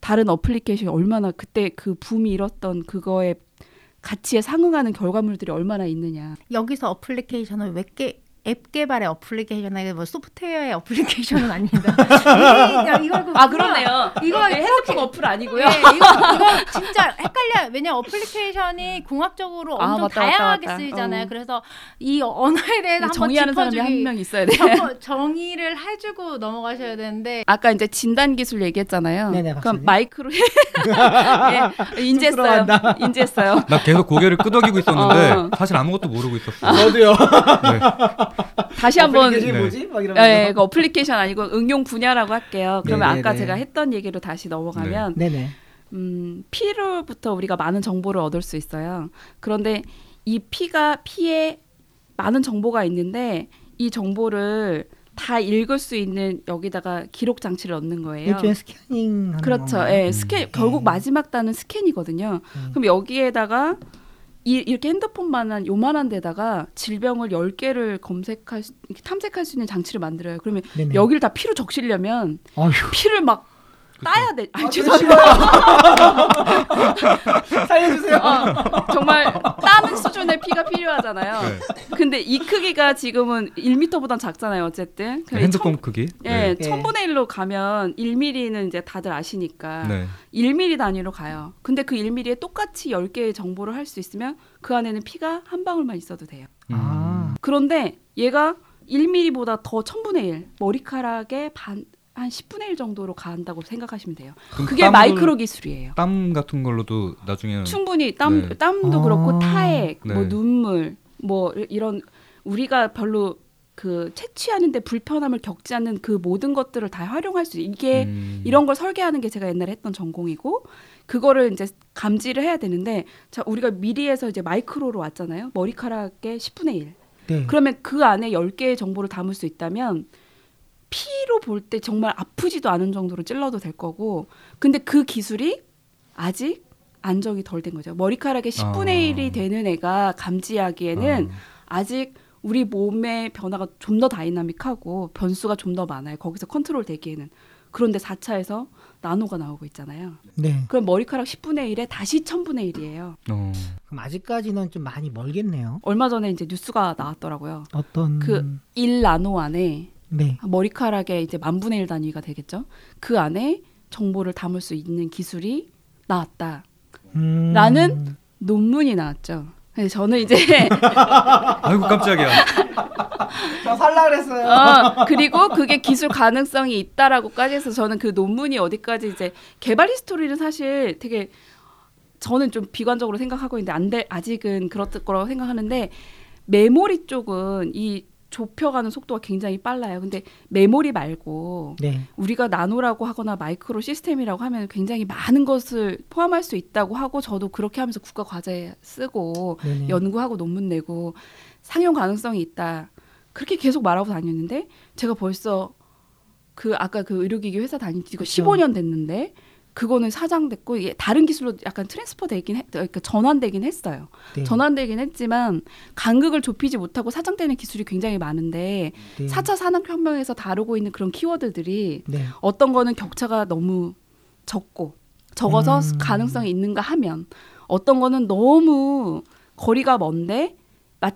다른 application이 얼마나 그때 그 붐이 일었던 그거에 가치에 상응하는 결과물들이 얼마나 있느냐. 여기서 application은 웹과 앱 개발의 application이 뭐 소프트웨어의 application은 아닙니다. 이- 이걸 그- 아 그러네요. 이거 이거 핸드폰 어플 아니고요. 네, 이거 이거 진짜 헷갈려. 왜냐 application이 공학적으로 아, 엄청 맞다, 맞다, 다양하게 맞다. 쓰이잖아요. 어. 그래서 이 언어에 대해서 한번 정의하는 사람이 짚어주기 한명 있어야 돼요. 정- 정의를 해주고 넘어가셔야 되는데 아까 이제 진단 기술 얘기했잖아요. 네네, 그럼 박사님. 마이크로 예, 인지했어요. 쑥스러워한다. 인지했어요. 나 계속 고개를 끄덕이고 있었는데 어. 사실 아무것도 모르고 있었어. 저도요. 다시 한번 application이 네. 뭐지? 막 이러면서. 예, 그 어플리케이션 아니고 응용 분야라고 할게요. 그러면 네네네. 아까 제가 했던 얘기로 다시 넘어가면 네네. 음, 피로부터 우리가 많은 정보를 얻을 수 있어요. 그런데 이 피가 피에 많은 정보가 있는데 이 정보를 다 읽을 수 있는 여기다가 기록 장치를 넣는 거예요. 일종의 스캐닝 그렇죠. 예, 스캔 결국 마지막 단은 스캔이거든요. 음. 그럼 여기에다가 이, 이렇게 핸드폰만한 요만한 데다가 질병을 10개를 검색할 수, 탐색할 수 있는 장치를 만들어요. 그러면 네네. 여기를 다 피로 적시려면 어휴. 피를 막 따야 돼. 아니, 아, 죄송합니다. 살려주세요. 어, 정말 따는 수준의 피가 필요하잖아요. 네. 근데 이 크기가 지금은 1m보단 작잖아요. 어쨌든. 이 핸드폰 천- 크기. 예, 네. 네. 천분의 1로 가면 1mm는 이제 다들 아시니까 네. 1mm 단위로 가요. 근데 그 1mm에 똑같이 10개의 정보를 할 수 있으면 그 안에는 피가 한 방울만 있어도 돼요. 아. 그런데 얘가 1mm보다 더 1000분의 1, 머리카락의 반, 한 10분의 1 정도로 간다고 생각하시면 돼요. 그게 땀을- 마이크로 기술이에요. 땀 같은 걸로도 나중에는 충분히 땀, 네. 땀도 아. 그렇고 타액, 네. 뭐 눈물, 뭐 이런 우리가 별로 그 채취하는데 불편함을 겪지 않는 그 모든 것들을 다 활용할 수 있- 이게 음. 이런 걸 설계하는 게 제가 옛날에 했던 전공이고 그거를 이제 감지를 해야 되는데 자 우리가 미리에서 이제 마이크로로 왔잖아요 머리카락의 10분의 1 네. 그러면 그 안에 10개의 정보를 담을 수 있다면 피로 볼 때 정말 아프지도 않은 정도로 찔러도 될 거고 근데 그 기술이 아직 안정이 덜 된 거죠. 머리카락의 10분의 아. 1이 되는 애가 감지하기에는 아직 우리 몸의 변화가 좀 더 다이나믹하고 변수가 좀 더 많아요. 거기서 컨트롤 되기에는. 그런데 4차에서 나노가 나오고 있잖아요. 네. 그럼 머리카락 10분의 1에 다시 1000분의 1이에요. 어. 그럼 아직까지는 좀 많이 멀겠네요. 얼마 전에 이제 뉴스가 나왔더라고요. 어떤 그 1나노 안에 네. 머리카락의 이제 만 분의 1 단위가 되겠죠. 그 안에 정보를 담을 수 있는 기술이 나왔다. 음... 라는 논문이 나왔죠. 저는 이제 아이고 깜짝이야. 저 살라 그랬어요. 어, 그리고 그게 기술 가능성이 있다라고까지 해서 저는 그 논문이 어디까지 이제 개발 히스토리는 사실 되게 저는 좀 비관적으로 생각하고 있는데 안 돼 아직은 그렇을 거라고 생각하는데 메모리 쪽은 이 좁혀가는 속도가 굉장히 빨라요. 근데 메모리 말고 네. 우리가 나노라고 하거나 마이크로 시스템이라고 하면 굉장히 많은 것을 포함할 수 있다고 하고 저도 그렇게 하면서 국가 과제 쓰고 네네. 연구하고 논문 내고 상용 가능성이 있다. 그렇게 계속 말하고 다녔는데 제가 벌써 그 아까 그 의료기기 회사 다닌 지가 그쵸. 15년 됐는데 그거는 사장됐고 이게 다른 기술로 약간 transfer 되긴 했, 그러니까 전환되긴 했어요. 네. 전환되긴 했지만 간극을 좁히지 못하고 사장되는 기술이 굉장히 많은데 네. 4차 산업혁명에서 다루고 있는 그런 키워드들이 네. 어떤 거는 격차가 너무 적고 적어서 음. 가능성이 있는가 하면 어떤 거는 너무 거리가 먼데 마-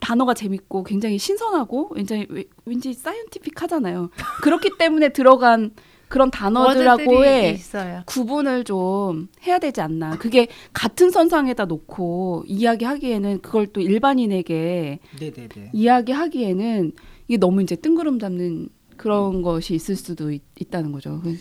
단어가 재밌고 굉장히 신선하고 왠지 왠지 사이언티픽하잖아요. 그렇기 때문에 들어간 그런 단어들하고의. 구분을 좀 해야 되지 않나. 그게 같은 선상에다 놓고 이야기하기에는 그걸 또 일반인에게 네네네. 이야기하기에는 이게 너무 이제 뜬구름 잡는 그런 것이 있을 수도 있, 다는 거죠. 그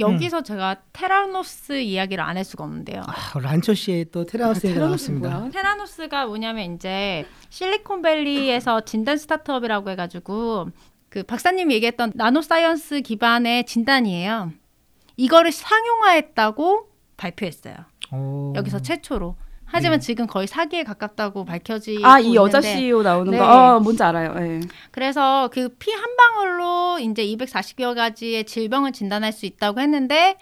여기서 제가 테라노스 이야기를 안 할 수가 없는데요. 아, 란초 씨의 또 얘기가 테라노스는 나왔습니다. 뭐야? 테라노스가 뭐냐면 이제 실리콘밸리에서 진단 스타트업이라고 해가지고 그 박사님이 얘기했던 nanoscience 기반의 진단이에요. 이거를 상용화했다고 발표했어요. 오. 여기서 최초로. 하지만 네. 지금 거의 사기에 가깝다고 밝혀지고 아, 이 여자 CEO 나오는 네. 거. 어, 뭔지 알아요. 예. 그래서 그 피 한 방울로 이제 240여 가지의 질병을 진단할 수 있다고 했는데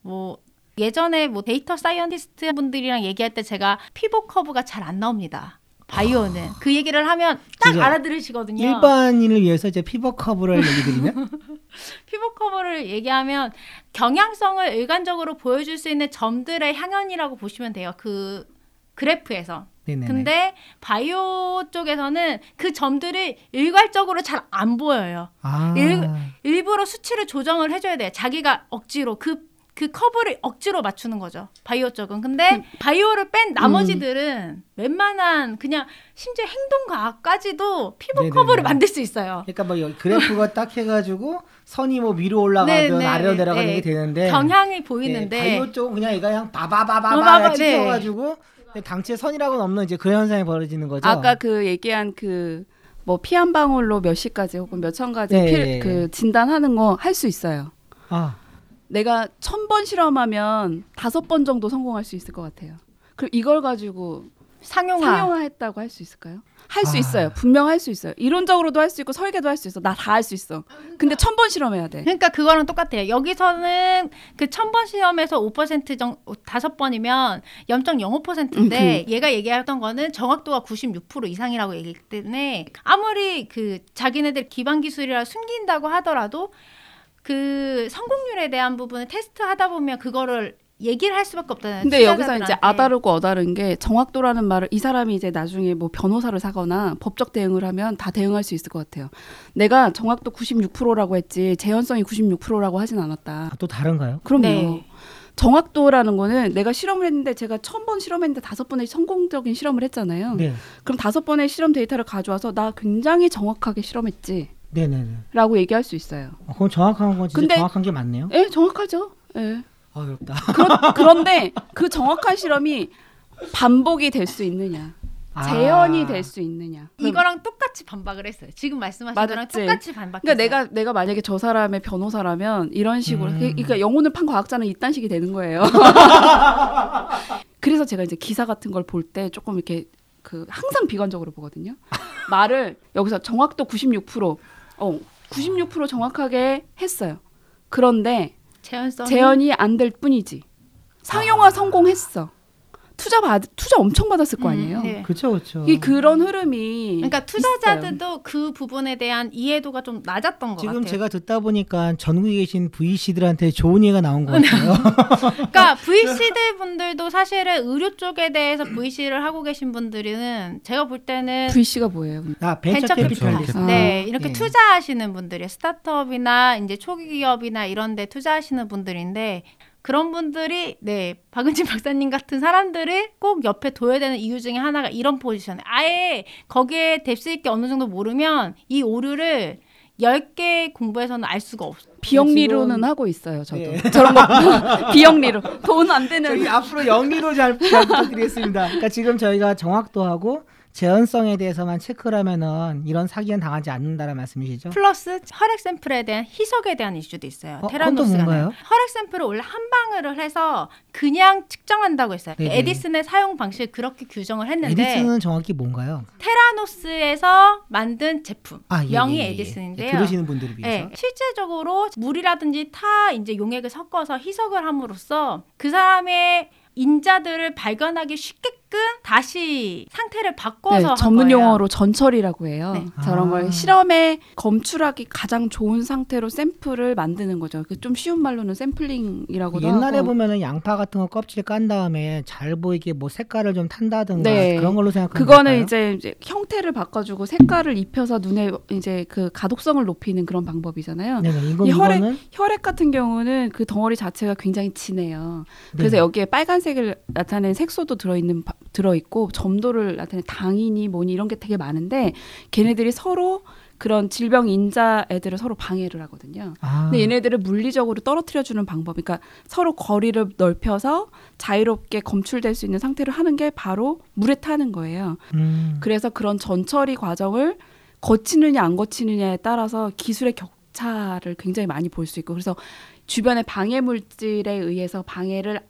뭐 예전에 뭐 data scientist 분들이랑 얘기할 때 제가 fit curve가 잘 안 나옵니다. 바이오는 그 얘기를 하면 딱 알아들으시거든요. 일반인을 위해서 이제 fit curve를 얘기 드리면 fit curve를 얘기하면 경향성을 일관적으로 보여줄 수 있는 점들의 향연이라고 보시면 돼요. 그 그래프에서. 네네. 근데 바이오 쪽에서는 그 점들이 일괄적으로 잘 안 보여요. 아. 일- 일부러 수치를 조정을 해줘야 돼요. 자기가 억지로 그, 그 커브를 억지로 맞추는 거죠. 바이오 쪽은. 근데 바이오를 뺀 나머지들은 웬만한 그냥 심지어 행동과학까지도 피부 네네네. 커브를 만들 수 있어요. 그러니까 뭐 그래프가 딱 해가지고 선이 뭐 위로 올라가든 네, 네, 아래로 네, 내려가는 네. 게 되는데 경향이 보이는데 네, 바이오 쪽은 그냥 얘가 그냥 바바바바바 어, 바바, 찍혀가지고 당체 선이라고는 없는 이제 그런 현상이 벌어지는 거죠. 아까 그 얘기한 그 뭐피 한 방울로 몇 시까지 혹은 몇천 가지 네, 피, 네. 그 진단하는 거 할 수 있어요. 아, 내가 천 번 실험하면 다섯 번 정도 성공할 수 있을 것 같아요. 그럼 이걸 가지고 상용화. 상용화했다고 할 수 있을까요? 할수 아. 있어요. 분명 할 수 있어요. 이론적으로도 할 수 있고 설계도 할 수 있어. 나 다 할 수 있어. 근데 천 번 실험해야 돼. 그러니까 그거랑 똑같아요. 여기서는 그 천번 시험에서 5% 정도 다섯 번이면 0.05%인데 얘가 얘기했던 거는 정확도가 96% 이상이라고 얘기했기 때문에 아무리 그 자기네들 기반 기술이라 숨긴다고 하더라도 그 성공률에 대한 부분을 테스트하다 보면 그거를 얘기를 할 수밖에 없다는 근데 여기서 이제. 아다르고 어다른 게 정확도라는 말을 이 사람이 이제 나중에 뭐 변호사를 사거나 법적 대응을 하면 다 대응할 수 있을 것 같아요. 내가 정확도 96%라고 했지 재현성이 96%라고 하진 않았다. 또 다른가요? 그럼요. 네. 정확도라는 거는 내가 실험을 했는데 제가 천 번 실험했는데 다섯 번의 성공적인 실험을 했잖아요. 네, 그럼 다섯 번의 실험 데이터를 가져와서 나 굉장히 정확하게 실험했지 라고 네, 네, 네. 얘기할 수 있어요. 어, 그럼 정확한 건 진짜 근데- 정확한 게 맞네요. 예, 정확하죠. 예. 아, 어렵다. 그런, 그런데 그 정확한 실험이 반복이 될 수 있느냐, 아. 재현이 될수 있느냐. 이거랑 똑같이 반박을 했어요. 지금 말씀하신 거랑 맞았지. 똑같이 반박했어요. 그러니까 내가 내가 만약에 저 사람의 변호사라면 이런 식으로 음. 그러니까 영혼을 판 과학자는 이딴 식이 되는 거예요. 그래서 제가 이제 기사 같은 걸 볼 때 조금 이렇게 그 항상 비관적으로 보거든요. 말을 여기서 정확도 96% 어, 96% 정확하게 했어요. 그런데 재현이 안 될 뿐이지. 상용화 성공했어. 투자 받 투자 엄청 받았을 거 아니에요. 음, 네. 그렇죠, 그렇죠. 이 그런 흐름이 그러니까 투자자들도 그 부분에 대한 이해도가 좀 낮았던 것 지금 같아요. 제가 듣다 보니까 전국에 계신 VC들한테 좋은 예가 나온 것 같아요. 그러니까 VC들 분들도 사실은 의료 쪽에 대해서 VC를 하고 계신 분들은 제가 볼 때는 VC가 뭐예요? 아, 벤처 venture capitalist. 아. 네, 이렇게 네. 투자하시는 분들이 스타트업이나 이제 초기 기업이나 이런 데 투자하시는 분들인데 그런 분들이 네, 박은진 박사님 같은 사람들을 꼭 옆에 둬야 되는 이유 중에 하나가 이런 포지션. 아예 거기에 depth 있게 어느 정도 모르면 이 오류를 10개 공부해서는 알 수가 없어. 비영리로는 지금- 하고 있어요. 저도 네. 저런 거 비영리로 돈 안 되는 저희 앞으로 영리로 잘, 잘 부탁드리겠습니다. 그러니까 지금 저희가 정확도 하고 재현성에 대해서만 체크를 하면은 이런 사기는 당하지 않는다는 말씀이시죠? 플러스 혈액 샘플에 대한 희석에 대한 이슈도 있어요. 어, 뭔가요? 혈액 샘플을 원래 한 방울을 해서 그냥 측정한다고 했어요. 네네. 에디슨의 사용 방식을 그렇게 규정을 했는데 에디슨은 정확히 뭔가요? 테라노스에서 만든 제품 아, 예, 명의 예, 예. 에디슨인데요. 들으시는 분들을 위해서. 네, 실제적으로 물이라든지 타 이제 용액을 섞어서 희석을 함으로써 그 사람의 인자들을 발견하기 쉽게 끔 다시 상태를 바꿔서 네, 한 전문 거예요. 용어로 전처리라고 해요. 네. 저런 아. 걸 실험에 검출하기 가장 좋은 상태로 샘플을 만드는 거죠. 그좀 쉬운 말로는 샘플링이라고도 옛날에 하고. 보면은 양파 같은 거 껍질 깐 다음에 잘 보이게 뭐 색깔을 좀 탄다든가 네. 그런 걸로 생각하면 그거는? 이제, 이제 형태를 바꿔주고 색깔을 입혀서 눈에 이제 그 가독성을 높이는 그런 방법이잖아요. 네네 이건 이 혈액- 이거는 혈액 같은 경우는 그 덩어리 자체가 굉장히 진해요. 그래서 네. 여기에 빨간색을 나타내는 색소도 들어있는 바- 들어있고 점도를 나타내는 당이니 뭐니 이런 게 되게 많은데 걔네들이 서로 그런 질병 인자 애들을 서로 방해를 하거든요. 아, 근데 얘네들을 물리적으로 떨어뜨려 주는 방법, 그러니까 서로 거리를 넓혀서 자유롭게 검출될 수 있는 상태를 하는 게 바로 물에 타는 거예요. 음, 그래서 그런 전처리 과정을 거치느냐 안 거치느냐에 따라서 기술의 격차를 굉장히 많이 볼 수 있고 그래서 주변의 방해 물질에 의해서 방해를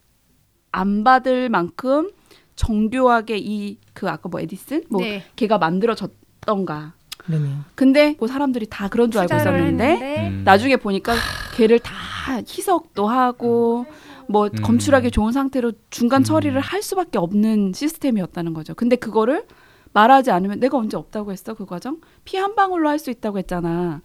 안 받을 만큼 정교하게 이 그 아까 뭐 에디슨 뭐 네. 걔가 만들어졌던가 네네. 근데 그 사람들이 다 그런 줄 알고 있었는데 음. 나중에 보니까 걔를 다 희석도 하고 뭐 음. 검출하기 좋은 상태로 중간 음. 처리를 할 수밖에 없는 시스템이었다는 거죠. 근데 그거를 말하지 않으면 내가 언제 없다고 했어 그 과정? 피 한 방울로 할 수 있다고 했잖아.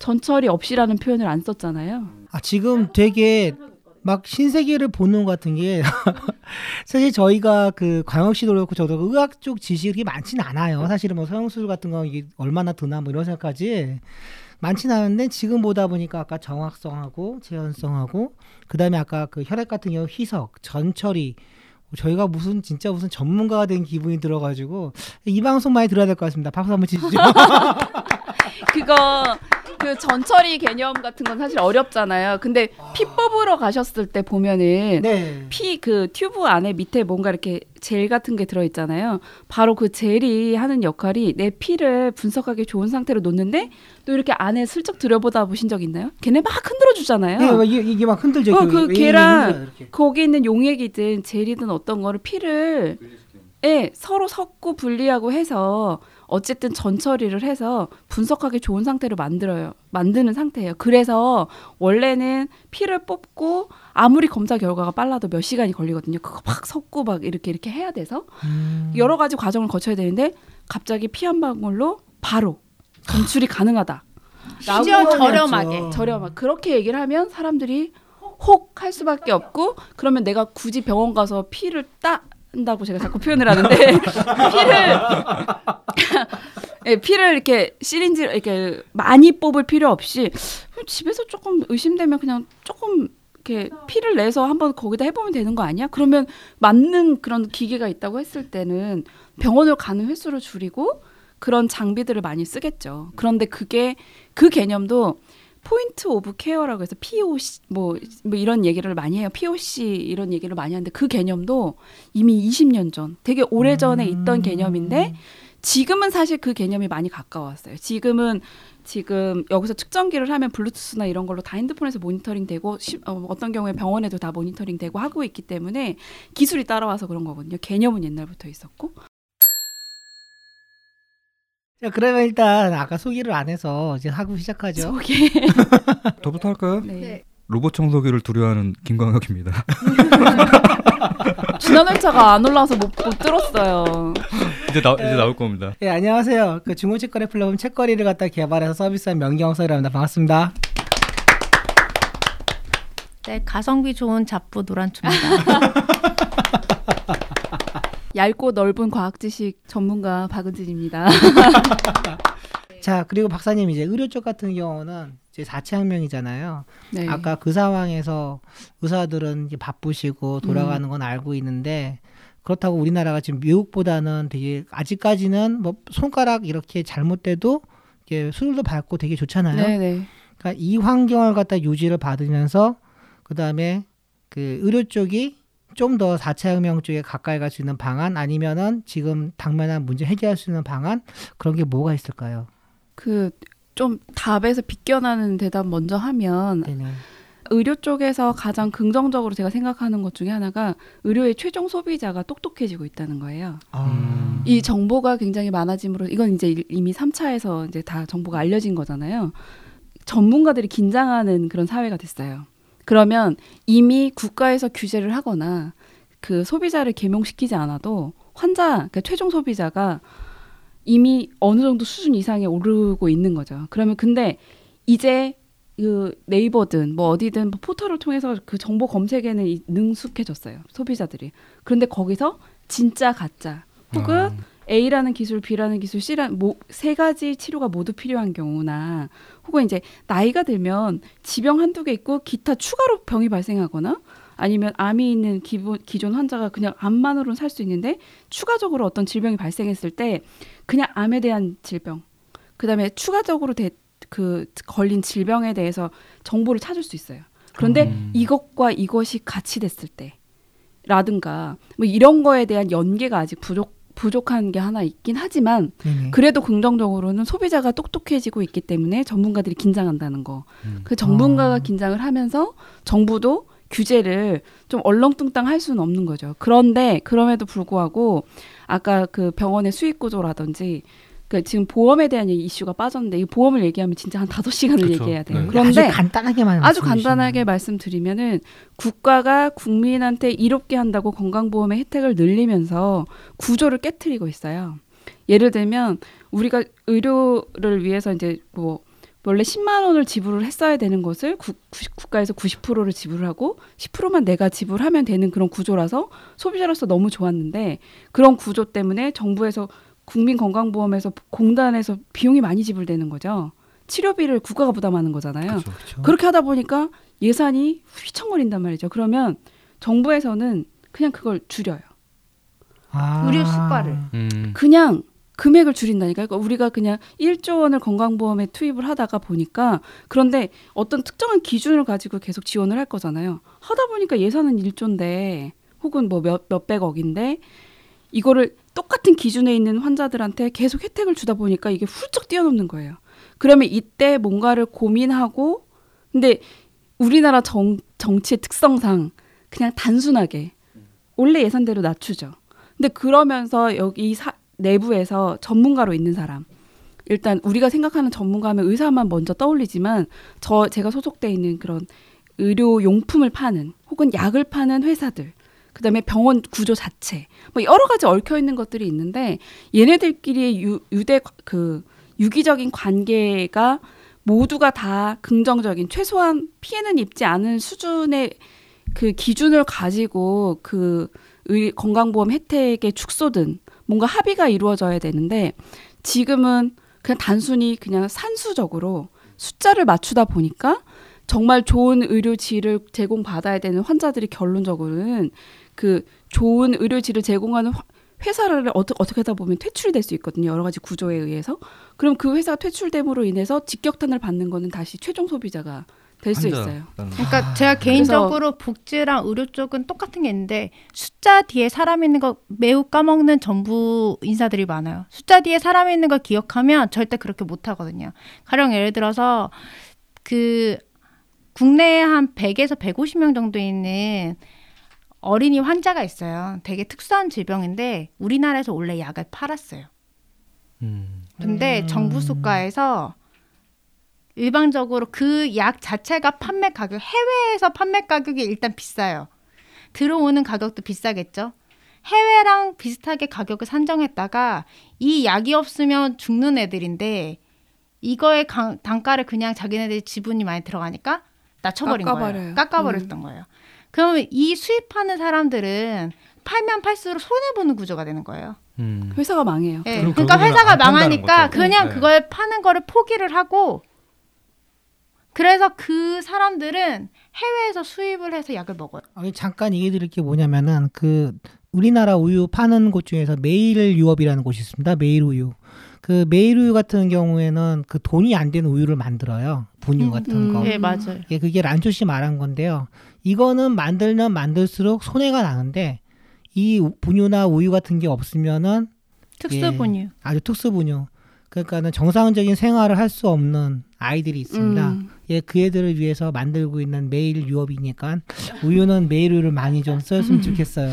전처리 없이라는 표현을 안 썼잖아요. 아 지금 되게 막 신세계를 보는 것 같은 게 사실 저희가 그 광역시도 그렇고 저도 의학 쪽 지식이 많지는 않아요. 사실은 뭐 서영술 같은 거 이게 얼마나 드나 뭐 이런 생각까지 많지는 않은데 지금 보다 보니까 아까 정확성하고 재현성하고 그다음에 아까 그 혈액 같은 경우 희석, 전처리 저희가 무슨 진짜 무슨 전문가가 된 기분이 들어가지고 이 방송 많이 들어야 될 것 같습니다. 박수 한번 치시죠. 그거 그 전처리 개념 같은 건 사실 어렵잖아요. 근데 피 뽑으러 가셨을 때 보면은 네. 피 그 튜브 안에 밑에 뭔가 이렇게 젤 같은 게 들어 있잖아요. 바로 그 젤이 하는 역할이 내 피를 분석하기 좋은 상태로 놓는데 또 이렇게 안에 슬쩍 들여보다 보신 적 있나요? 걔네 막 흔들어 주잖아요. 네, 막 이게, 이게 막 흔들죠. 어, 그왜 걔랑 이렇게. 거기 있는 용액이든 젤이든 어떤 거를 피를 예, 서로 섞고 분리하고 해서 어쨌든 전처리를 해서 분석하기 좋은 상태로 만들어요. 만드는 상태예요. 그래서 원래는 피를 뽑고 아무리 검사 결과가 빨라도 몇 시간이 걸리거든요. 그거 막 섞고 막 이렇게 이렇게 해야 돼서 음. 여러 가지 과정을 거쳐야 되는데 갑자기 피 한 방울로 바로 검출이 가능하다. 심지어 저렴하게. 저렴한 그렇게 얘기를 하면 사람들이 혹 할 수밖에 없고 그러면 내가 굳이 병원 가서 피를 딴다고 제가 자꾸 표현을 하는데 피를 예, 피를 이렇게 syringe 이렇게 많이 뽑을 필요 없이 집에서 조금 의심되면 그냥 조금 이렇게 피를 내서 한번 거기다 해보면 되는 거 아니야? 그러면 맞는 그런 기계가 있다고 했을 때는 병원을 가는 횟수를 줄이고 그런 장비들을 많이 쓰겠죠. 그런데 그게 그 개념도 point of care라고 해서 POC 뭐, 뭐 이런 얘기를 많이 해요. POC 이런 얘기를 많이 하는데 그 개념도 이미 20년 전, 되게 오래 전에 있던 개념인데 지금은 사실 그 개념이 많이 가까웠어요. 지금은 지금 여기서 측정기를 하면 블루투스나 이런 걸로 다 핸드폰에서 모니터링 되고 시, 어, 어떤 경우에 병원에도 다 모니터링 되고 하고 있기 때문에 기술이 따라와서 그런 거거든요. 개념은 옛날부터 있었고. 자, 그러면 일단 아까 소개를 안 해서 이제 하고 시작하죠. 소개. 저부터 할까요? 네. 네. 로봇 청소기를 두려워하는 김광혁입니다. 지난 회차가 안 올라와서 못, 못 들었어요. 이제 나 이제 나올 겁니다. 예, 안녕하세요. 그 중고 책거래 플랫폼 책거리를 갖다 개발해서 서비스한 명경석이랍니다. 반갑습니다. 네, 가성비 좋은 잡부 노란초입니다. 얇고 넓은 과학 지식 전문가 박은진입니다. 자, 그리고 박사님 이제 의료 쪽 같은 경우는 이제 4차 혁명이잖아요. 네. 아까 그 상황에서 의사들은 바쁘시고 돌아가는 건 알고 있는데 그렇다고 우리나라가 지금 미국보다는 되게 아직까지는 뭐 손가락 이렇게 잘못돼도 이게 수술도 받고 되게 좋잖아요. 네네. 그러니까 이 환경을 갖다 유지를 받으면서 그다음에 그 의료 쪽이 좀 더 4차 혁명 쪽에 가까이 갈 수 있는 방안 아니면은 지금 당면한 문제 해결할 수 있는 방안 그런 게 뭐가 있을까요? 그 좀 답에서 비껴나는 대답 먼저 하면 네네. 의료 쪽에서 가장 긍정적으로 제가 생각하는 것 중에 하나가 의료의 최종 소비자가 똑똑해지고 있다는 거예요. 아, 이 정보가 굉장히 많아짐으로 이건 이제 이미 3차에서 이제 다 정보가 알려진 거잖아요. 전문가들이 긴장하는 그런 사회가 됐어요. 그러면 이미 국가에서 규제를 하거나 그 소비자를 계명시키지 않아도 환자, 그러니까 최종 소비자가 이미 어느 정도 수준 이상에 오르고 있는 거죠. 그러면 근데 이제 그 네이버든 뭐 어디든 뭐 포털을 통해서 그 정보 검색에는 이- 능숙해졌어요. 소비자들이. 그런데 거기서 진짜 가짜 혹은 아, A라는 기술, B라는 기술, C라는 뭐, 세 가지 치료가 모두 필요한 경우나 혹은 이제 나이가 들면 지병 한두 개 있고 기타 추가로 병이 발생하거나 아니면 암이 있는 기본, 기존 환자가 그냥 암만으로는 살 수 있는데 추가적으로 어떤 질병이 발생했을 때 그냥 암에 대한 질병 그다음에 추가적으로 대, 그 걸린 질병에 대해서 정보를 찾을 수 있어요. 그런데 음. 이것과 이것이 같이 됐을 때 라든가 뭐 이런 거에 대한 연계가 아직 부족 부족한 게 하나 있긴 하지만 네네. 그래도 긍정적으로는 소비자가 똑똑해지고 있기 때문에 전문가들이 긴장한다는 거. 음. 그 전문가가 아. 긴장을 하면서 정부도 규제를 좀 얼렁뚱땅 할 수는 없는 거죠. 그런데 그럼에도 불구하고 아까 그 병원의 수익 구조라든지 그 지금 보험에 대한 이 이슈가 빠졌는데 이 보험을 얘기하면 진짜 한 다섯 시간을 그쵸. 얘기해야 돼요. 네. 그런데 아주 간단하게만 아주 간단하게. 말씀드리면은 국가가 국민한테 이롭게 한다고 건강보험의 혜택을 늘리면서 구조를 깨뜨리고 있어요. 예를 들면 우리가 의료를 위해서 이제 뭐 원래 10만 원을 지불을 했어야 되는 것을 국, 가에서 90%를 지불하고 10%만 내가 지불하면 되는 그런 구조라서 소비자로서 너무 좋았는데 그런 구조 때문에 정부에서 국민건강보험에서 공단에서 비용이 많이 지불되는 거죠. 치료비를 국가가 부담하는 거잖아요. 그쵸. 그렇죠. 그렇게 하다 보니까 예산이 휘청거린단 말이죠. 그러면 정부에서는 그냥 그걸 줄여요. 아. 의료 수가를. 음. 그냥 금액을 줄인다니까. 그러니까 우리가 그냥 1조 원을 건강보험에 투입을 하다가 보니까 그런데 어떤 특정한 기준을 가지고 계속 지원을 할 거잖아요. 하다 보니까 예산은 1조인데 혹은 뭐 몇, 몇백억인데 이거를 똑같은 기준에 있는 환자들한테 계속 혜택을 주다 보니까 이게 훌쩍 뛰어넘는 거예요. 그러면 이때 뭔가를 고민하고 근데 우리나라 정, 정치의 특성상 그냥 단순하게 원래 예산대로 낮추죠. 근데 그러면서 여기 사, 내부에서 전문가로 있는 사람 일단 우리가 생각하는 전문가하면 의사만 먼저 떠올리지만 저 제가 소속돼 있는 그런 의료 용품을 파는 혹은 약을 파는 회사들 그다음에 병원 구조 자체. 뭐 여러 가지 얽혀 있는 것들이 있는데 얘네들끼리 유, 유대 그 유기적인 관계가 모두가 다 긍정적인 최소한 피해는 입지 않은 수준의 그 기준을 가지고 그 의, 건강보험 혜택의 축소든 뭔가 합의가 이루어져야 되는데 지금은 그냥 단순히 그냥 산수적으로 숫자를 맞추다 보니까 정말 좋은 의료질을 제공받아야 되는 환자들이 결론적으로는 그 좋은 의료질을 제공하는 화- 회사를 어떻게 어떻게 하다 보면 퇴출이 될 수 있거든요. 여러 가지 구조에 의해서. 그럼 그 회사가 퇴출됨으로 인해서 직격탄을 받는 거는 다시 최종 소비자가 될 수. 있어요. 그러니까 제가 개인적으로 복지랑 의료 쪽은 똑같은 게 있는데 숫자 뒤에 사람 있는 거 매우 까먹는 정부 인사들이 많아요. 숫자 뒤에 사람 있는 거 기억하면 절대 그렇게 못 하거든요. 가령 예를 들어서 그 국내에 한 100에서 150명 정도 있는 어린이 환자가 있어요. 되게 특수한 질병인데 우리나라에서 원래 약을 팔았어요. 음. 근데 음. 정부 수가에서 일반적으로 그 약 자체가 판매 가격 해외에서 판매 가격이 일단 비싸요. 들어오는 가격도 비싸겠죠. 해외랑 비슷하게 가격을 산정했다가 이 약이 없으면 죽는 애들인데 이거의 강- 단가를 그냥 자기네들이 지분이 많이 들어가니까 낮춰버린 깎아버려요. 거예요. 깎아버렸던 거예요. 그러면 이 수입하는 사람들은 팔면 팔수록 손해 보는 구조가 되는 거예요. 음. 회사가 망해요. 예, 그럼 그러니까 회사가 망하니까. 그냥 네. 그걸 파는 거를 포기를 하고 그래서 그 사람들은 해외에서 수입을 해서 약을 먹어요. 아니, 잠깐 얘기 드릴 게 뭐냐면은 그 우리나라 우유 파는 곳 중에서 메일 유업이라는 곳이 있습니다. 메일 우유. 그 메일 우유 같은 경우에는 그 돈이 안 되는 우유를 만들어요. 분유 음, 같은 음. 거. 예, 맞아요. 예, 그게 란초 씨 말한 건데요. 이거는 만들면 만들수록 손해가 나는데 이 우- 분유나 우유 같은 게 없으면은 특수 예. 분유. 아주 특수 분유. 그러니까는 정상적인 생활을 할 수 없는 아이들이 있습니다. 음. 예, 그 애들을 위해서 만들고 있는 메일 유업이니까 우유는 메일 우유를 많이 좀 썼으면 좋겠어요.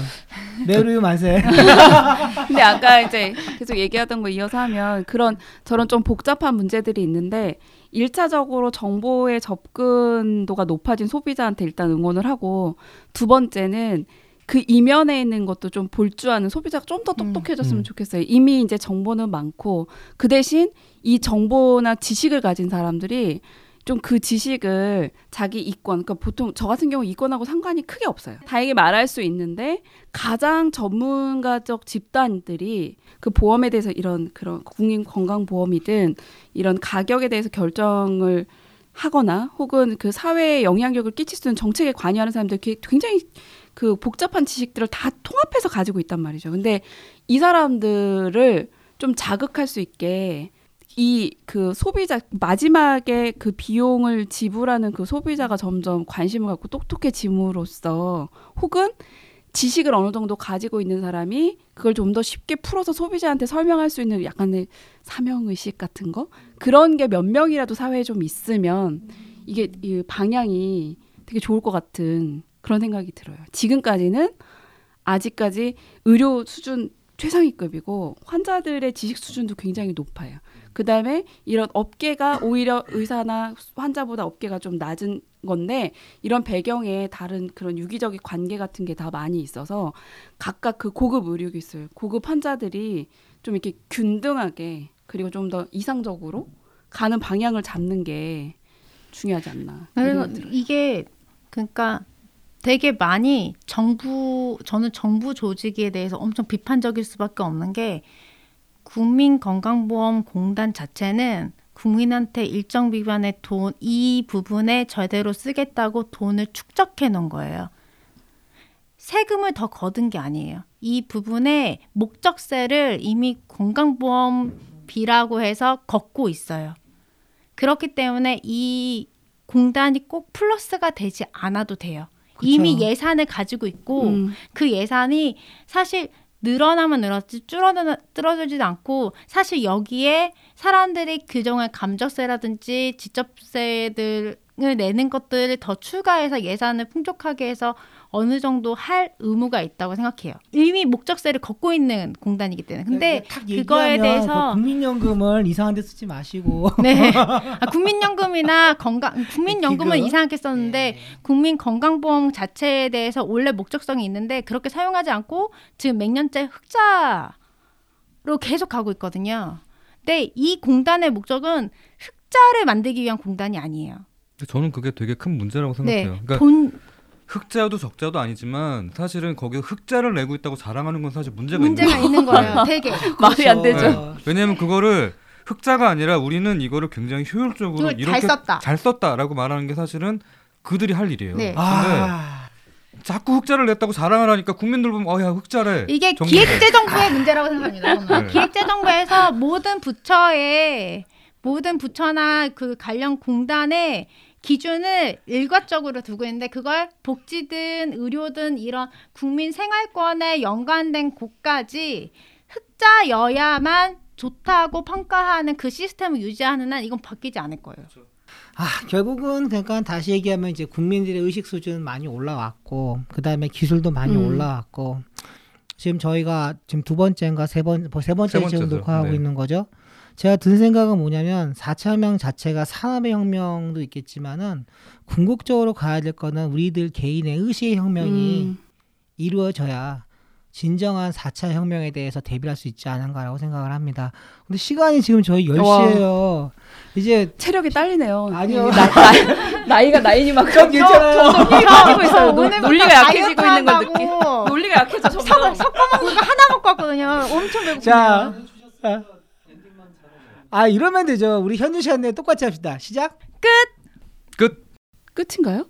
메일 우유 만세. 근데 아까 이제 계속 얘기하던 거 이어서 하면 그런 저런 좀 복잡한 문제들이 있는데 일차적으로 정보의 접근도가 높아진 소비자한테 일단 응원을 하고 두 번째는 그 이면에 있는 것도 좀 볼 줄 아는 소비자가 좀 더 똑똑해졌으면 음. 좋겠어요. 이미 이제 정보는 많고 그 대신 이 정보나 지식을 가진 사람들이 좀 그 지식을 자기 이권, 그러니까 보통 저 같은 경우 이권하고 상관이 크게 없어요. 다행히 말할 수 있는데 가장 전문가적 집단들이 그 보험에 대해서 이런 그런 국민 건강 보험이든 이런 가격에 대해서 결정을 하거나 혹은 그 사회에 영향력을 끼칠 수 있는 정책에 관여하는 사람들 굉장히 그 복잡한 지식들을 다 통합해서 가지고 있단 말이죠. 근데 이 사람들을 좀 자극할 수 있게 이 그 소비자 마지막에 그 비용을 지불하는 그 소비자가 점점 관심을 갖고 똑똑해짐으로써 혹은 지식을 어느 정도 가지고 있는 사람이 그걸 좀 더 쉽게 풀어서 소비자한테 설명할 수 있는 약간의 사명 의식 같은 거 그런 게 몇 명이라도 사회에 좀 있으면 이게 이 방향이 되게 좋을 것 같은 그런 생각이 들어요. 지금까지는 아직까지 의료 수준 최상위급이고 환자들의 지식 수준도 굉장히 높아요. 그 다음에 이런 업계가 오히려 의사나 환자보다 업계가 좀 낮은 건데 이런 배경에 다른 그런 유기적인 관계 같은 게 다 많이 있어서 각각 그 고급 의료 기술, 고급 환자들이 좀 이렇게 균등하게 그리고 좀 더 이상적으로 가는 방향을 잡는 게 중요하지 않나. 이게 그러니까 되게 많이 정부 저는 정부 조직에 대해서 엄청 비판적일 수밖에 없는 게 국민건강보험공단 자체는 국민한테 일정 비반의 돈 이 부분에 제대로 쓰겠다고 돈을 축적해 놓은 거예요. 세금을 더 거둔 게 아니에요. 이 부분에 목적세를 이미 건강보험비라고 해서 걷고 있어요. 그렇기 때문에 이 공단이 꼭 플러스가 되지 않아도 돼요. 그쵸. 이미 예산을 가지고 있고 음. 그 예산이 사실 늘어나면 늘었지 줄어들지도 않고 사실 여기에 사람들이 그동안 감정세라든지 지적세들을 내는 것들을 더 추가해서 예산을 풍족하게 해서 어느 정도 할 의무가 있다고 생각해요. 이미 목적세를 걷고 있는 공단이기 때문에. 근데 탁 그거에 얘기하면 대해서 그 국민연금을 이상한 데 쓰지 마시고 네. 아, 국민연금이나 건강 국민연금은 기금? 이상하게 썼는데 예. 국민 건강보험 자체에 대해서 원래 목적성이 있는데 그렇게 사용하지 않고 지금 몇 년째 흑자로 계속 가고 있거든요. 근데 이 공단의 목적은 흑자를 만들기 위한 공단이 아니에요. 저는 그게 되게 큰 문제라고 생각해요. 네. 그러니까 돈 흑자도 적자도 아니지만 사실은 거기 흑자를 내고 있다고 자랑하는 건 사실 문제가, 문제가 있는 있는 거예요. 되게. 말이 안 되죠. 거예요. 네. 왜냐하면 그거를 흑자가 아니라 우리는 이거를 굉장히 효율적으로 잘 이렇게 썼다. 잘 썼다라고 말하는 게 사실은 그들이 할 일이에요. 네. 근데 아, 자꾸 흑자를 냈다고 자랑을 하니까 국민들 보면 어야 흑자래. 이게 정부. 기획재정부의 문제라고 생각합니다. 네. 기획재정부에서 모든 부처에 모든 부처나 그 관련 공단의 기준을 일괄적으로 두고 있는데 그걸 복지든 의료든 이런 국민 생활권에 연관된 곳까지 흑자여야만 좋다고 평가하는 그 시스템을 유지하는 한 이건 바뀌지 않을 거예요. 아, 결국은 그러니까 다시 얘기하면 이제 국민들의 의식 수준 많이 올라왔고 그다음에 기술도 많이 음. 올라왔고 지금 저희가 지금 두 번째인가 세 번 세 번째 세 지금. 녹화하고 네. 있는 거죠. 제가 든 생각은 뭐냐면 4차 혁명 자체가 산업의 혁명도 있겠지만은 궁극적으로 가야 될 거는 우리들 개인의 의식의 혁명이 음. 이루어져야 진정한 4차 혁명에 대해서 대비할 수 있지 않은가라고 생각을 합니다. 근데 시간이 지금 저희 10시예요. 이제 체력이 딸리네요. 아니요. 나, 나, 나이가 나이니만큼. 점점 빠지고 있어요. 논- 논리가 약해지고 있는 걸 느끼. 논리가 약해져 점점. 먹은 거 하나 먹고 왔거든요. 엄청 배고프네요. 자, 아, 아 이러면 되죠. 우리 현주 씨한테 똑같이 합시다. 시작. 끝. 끝인가요?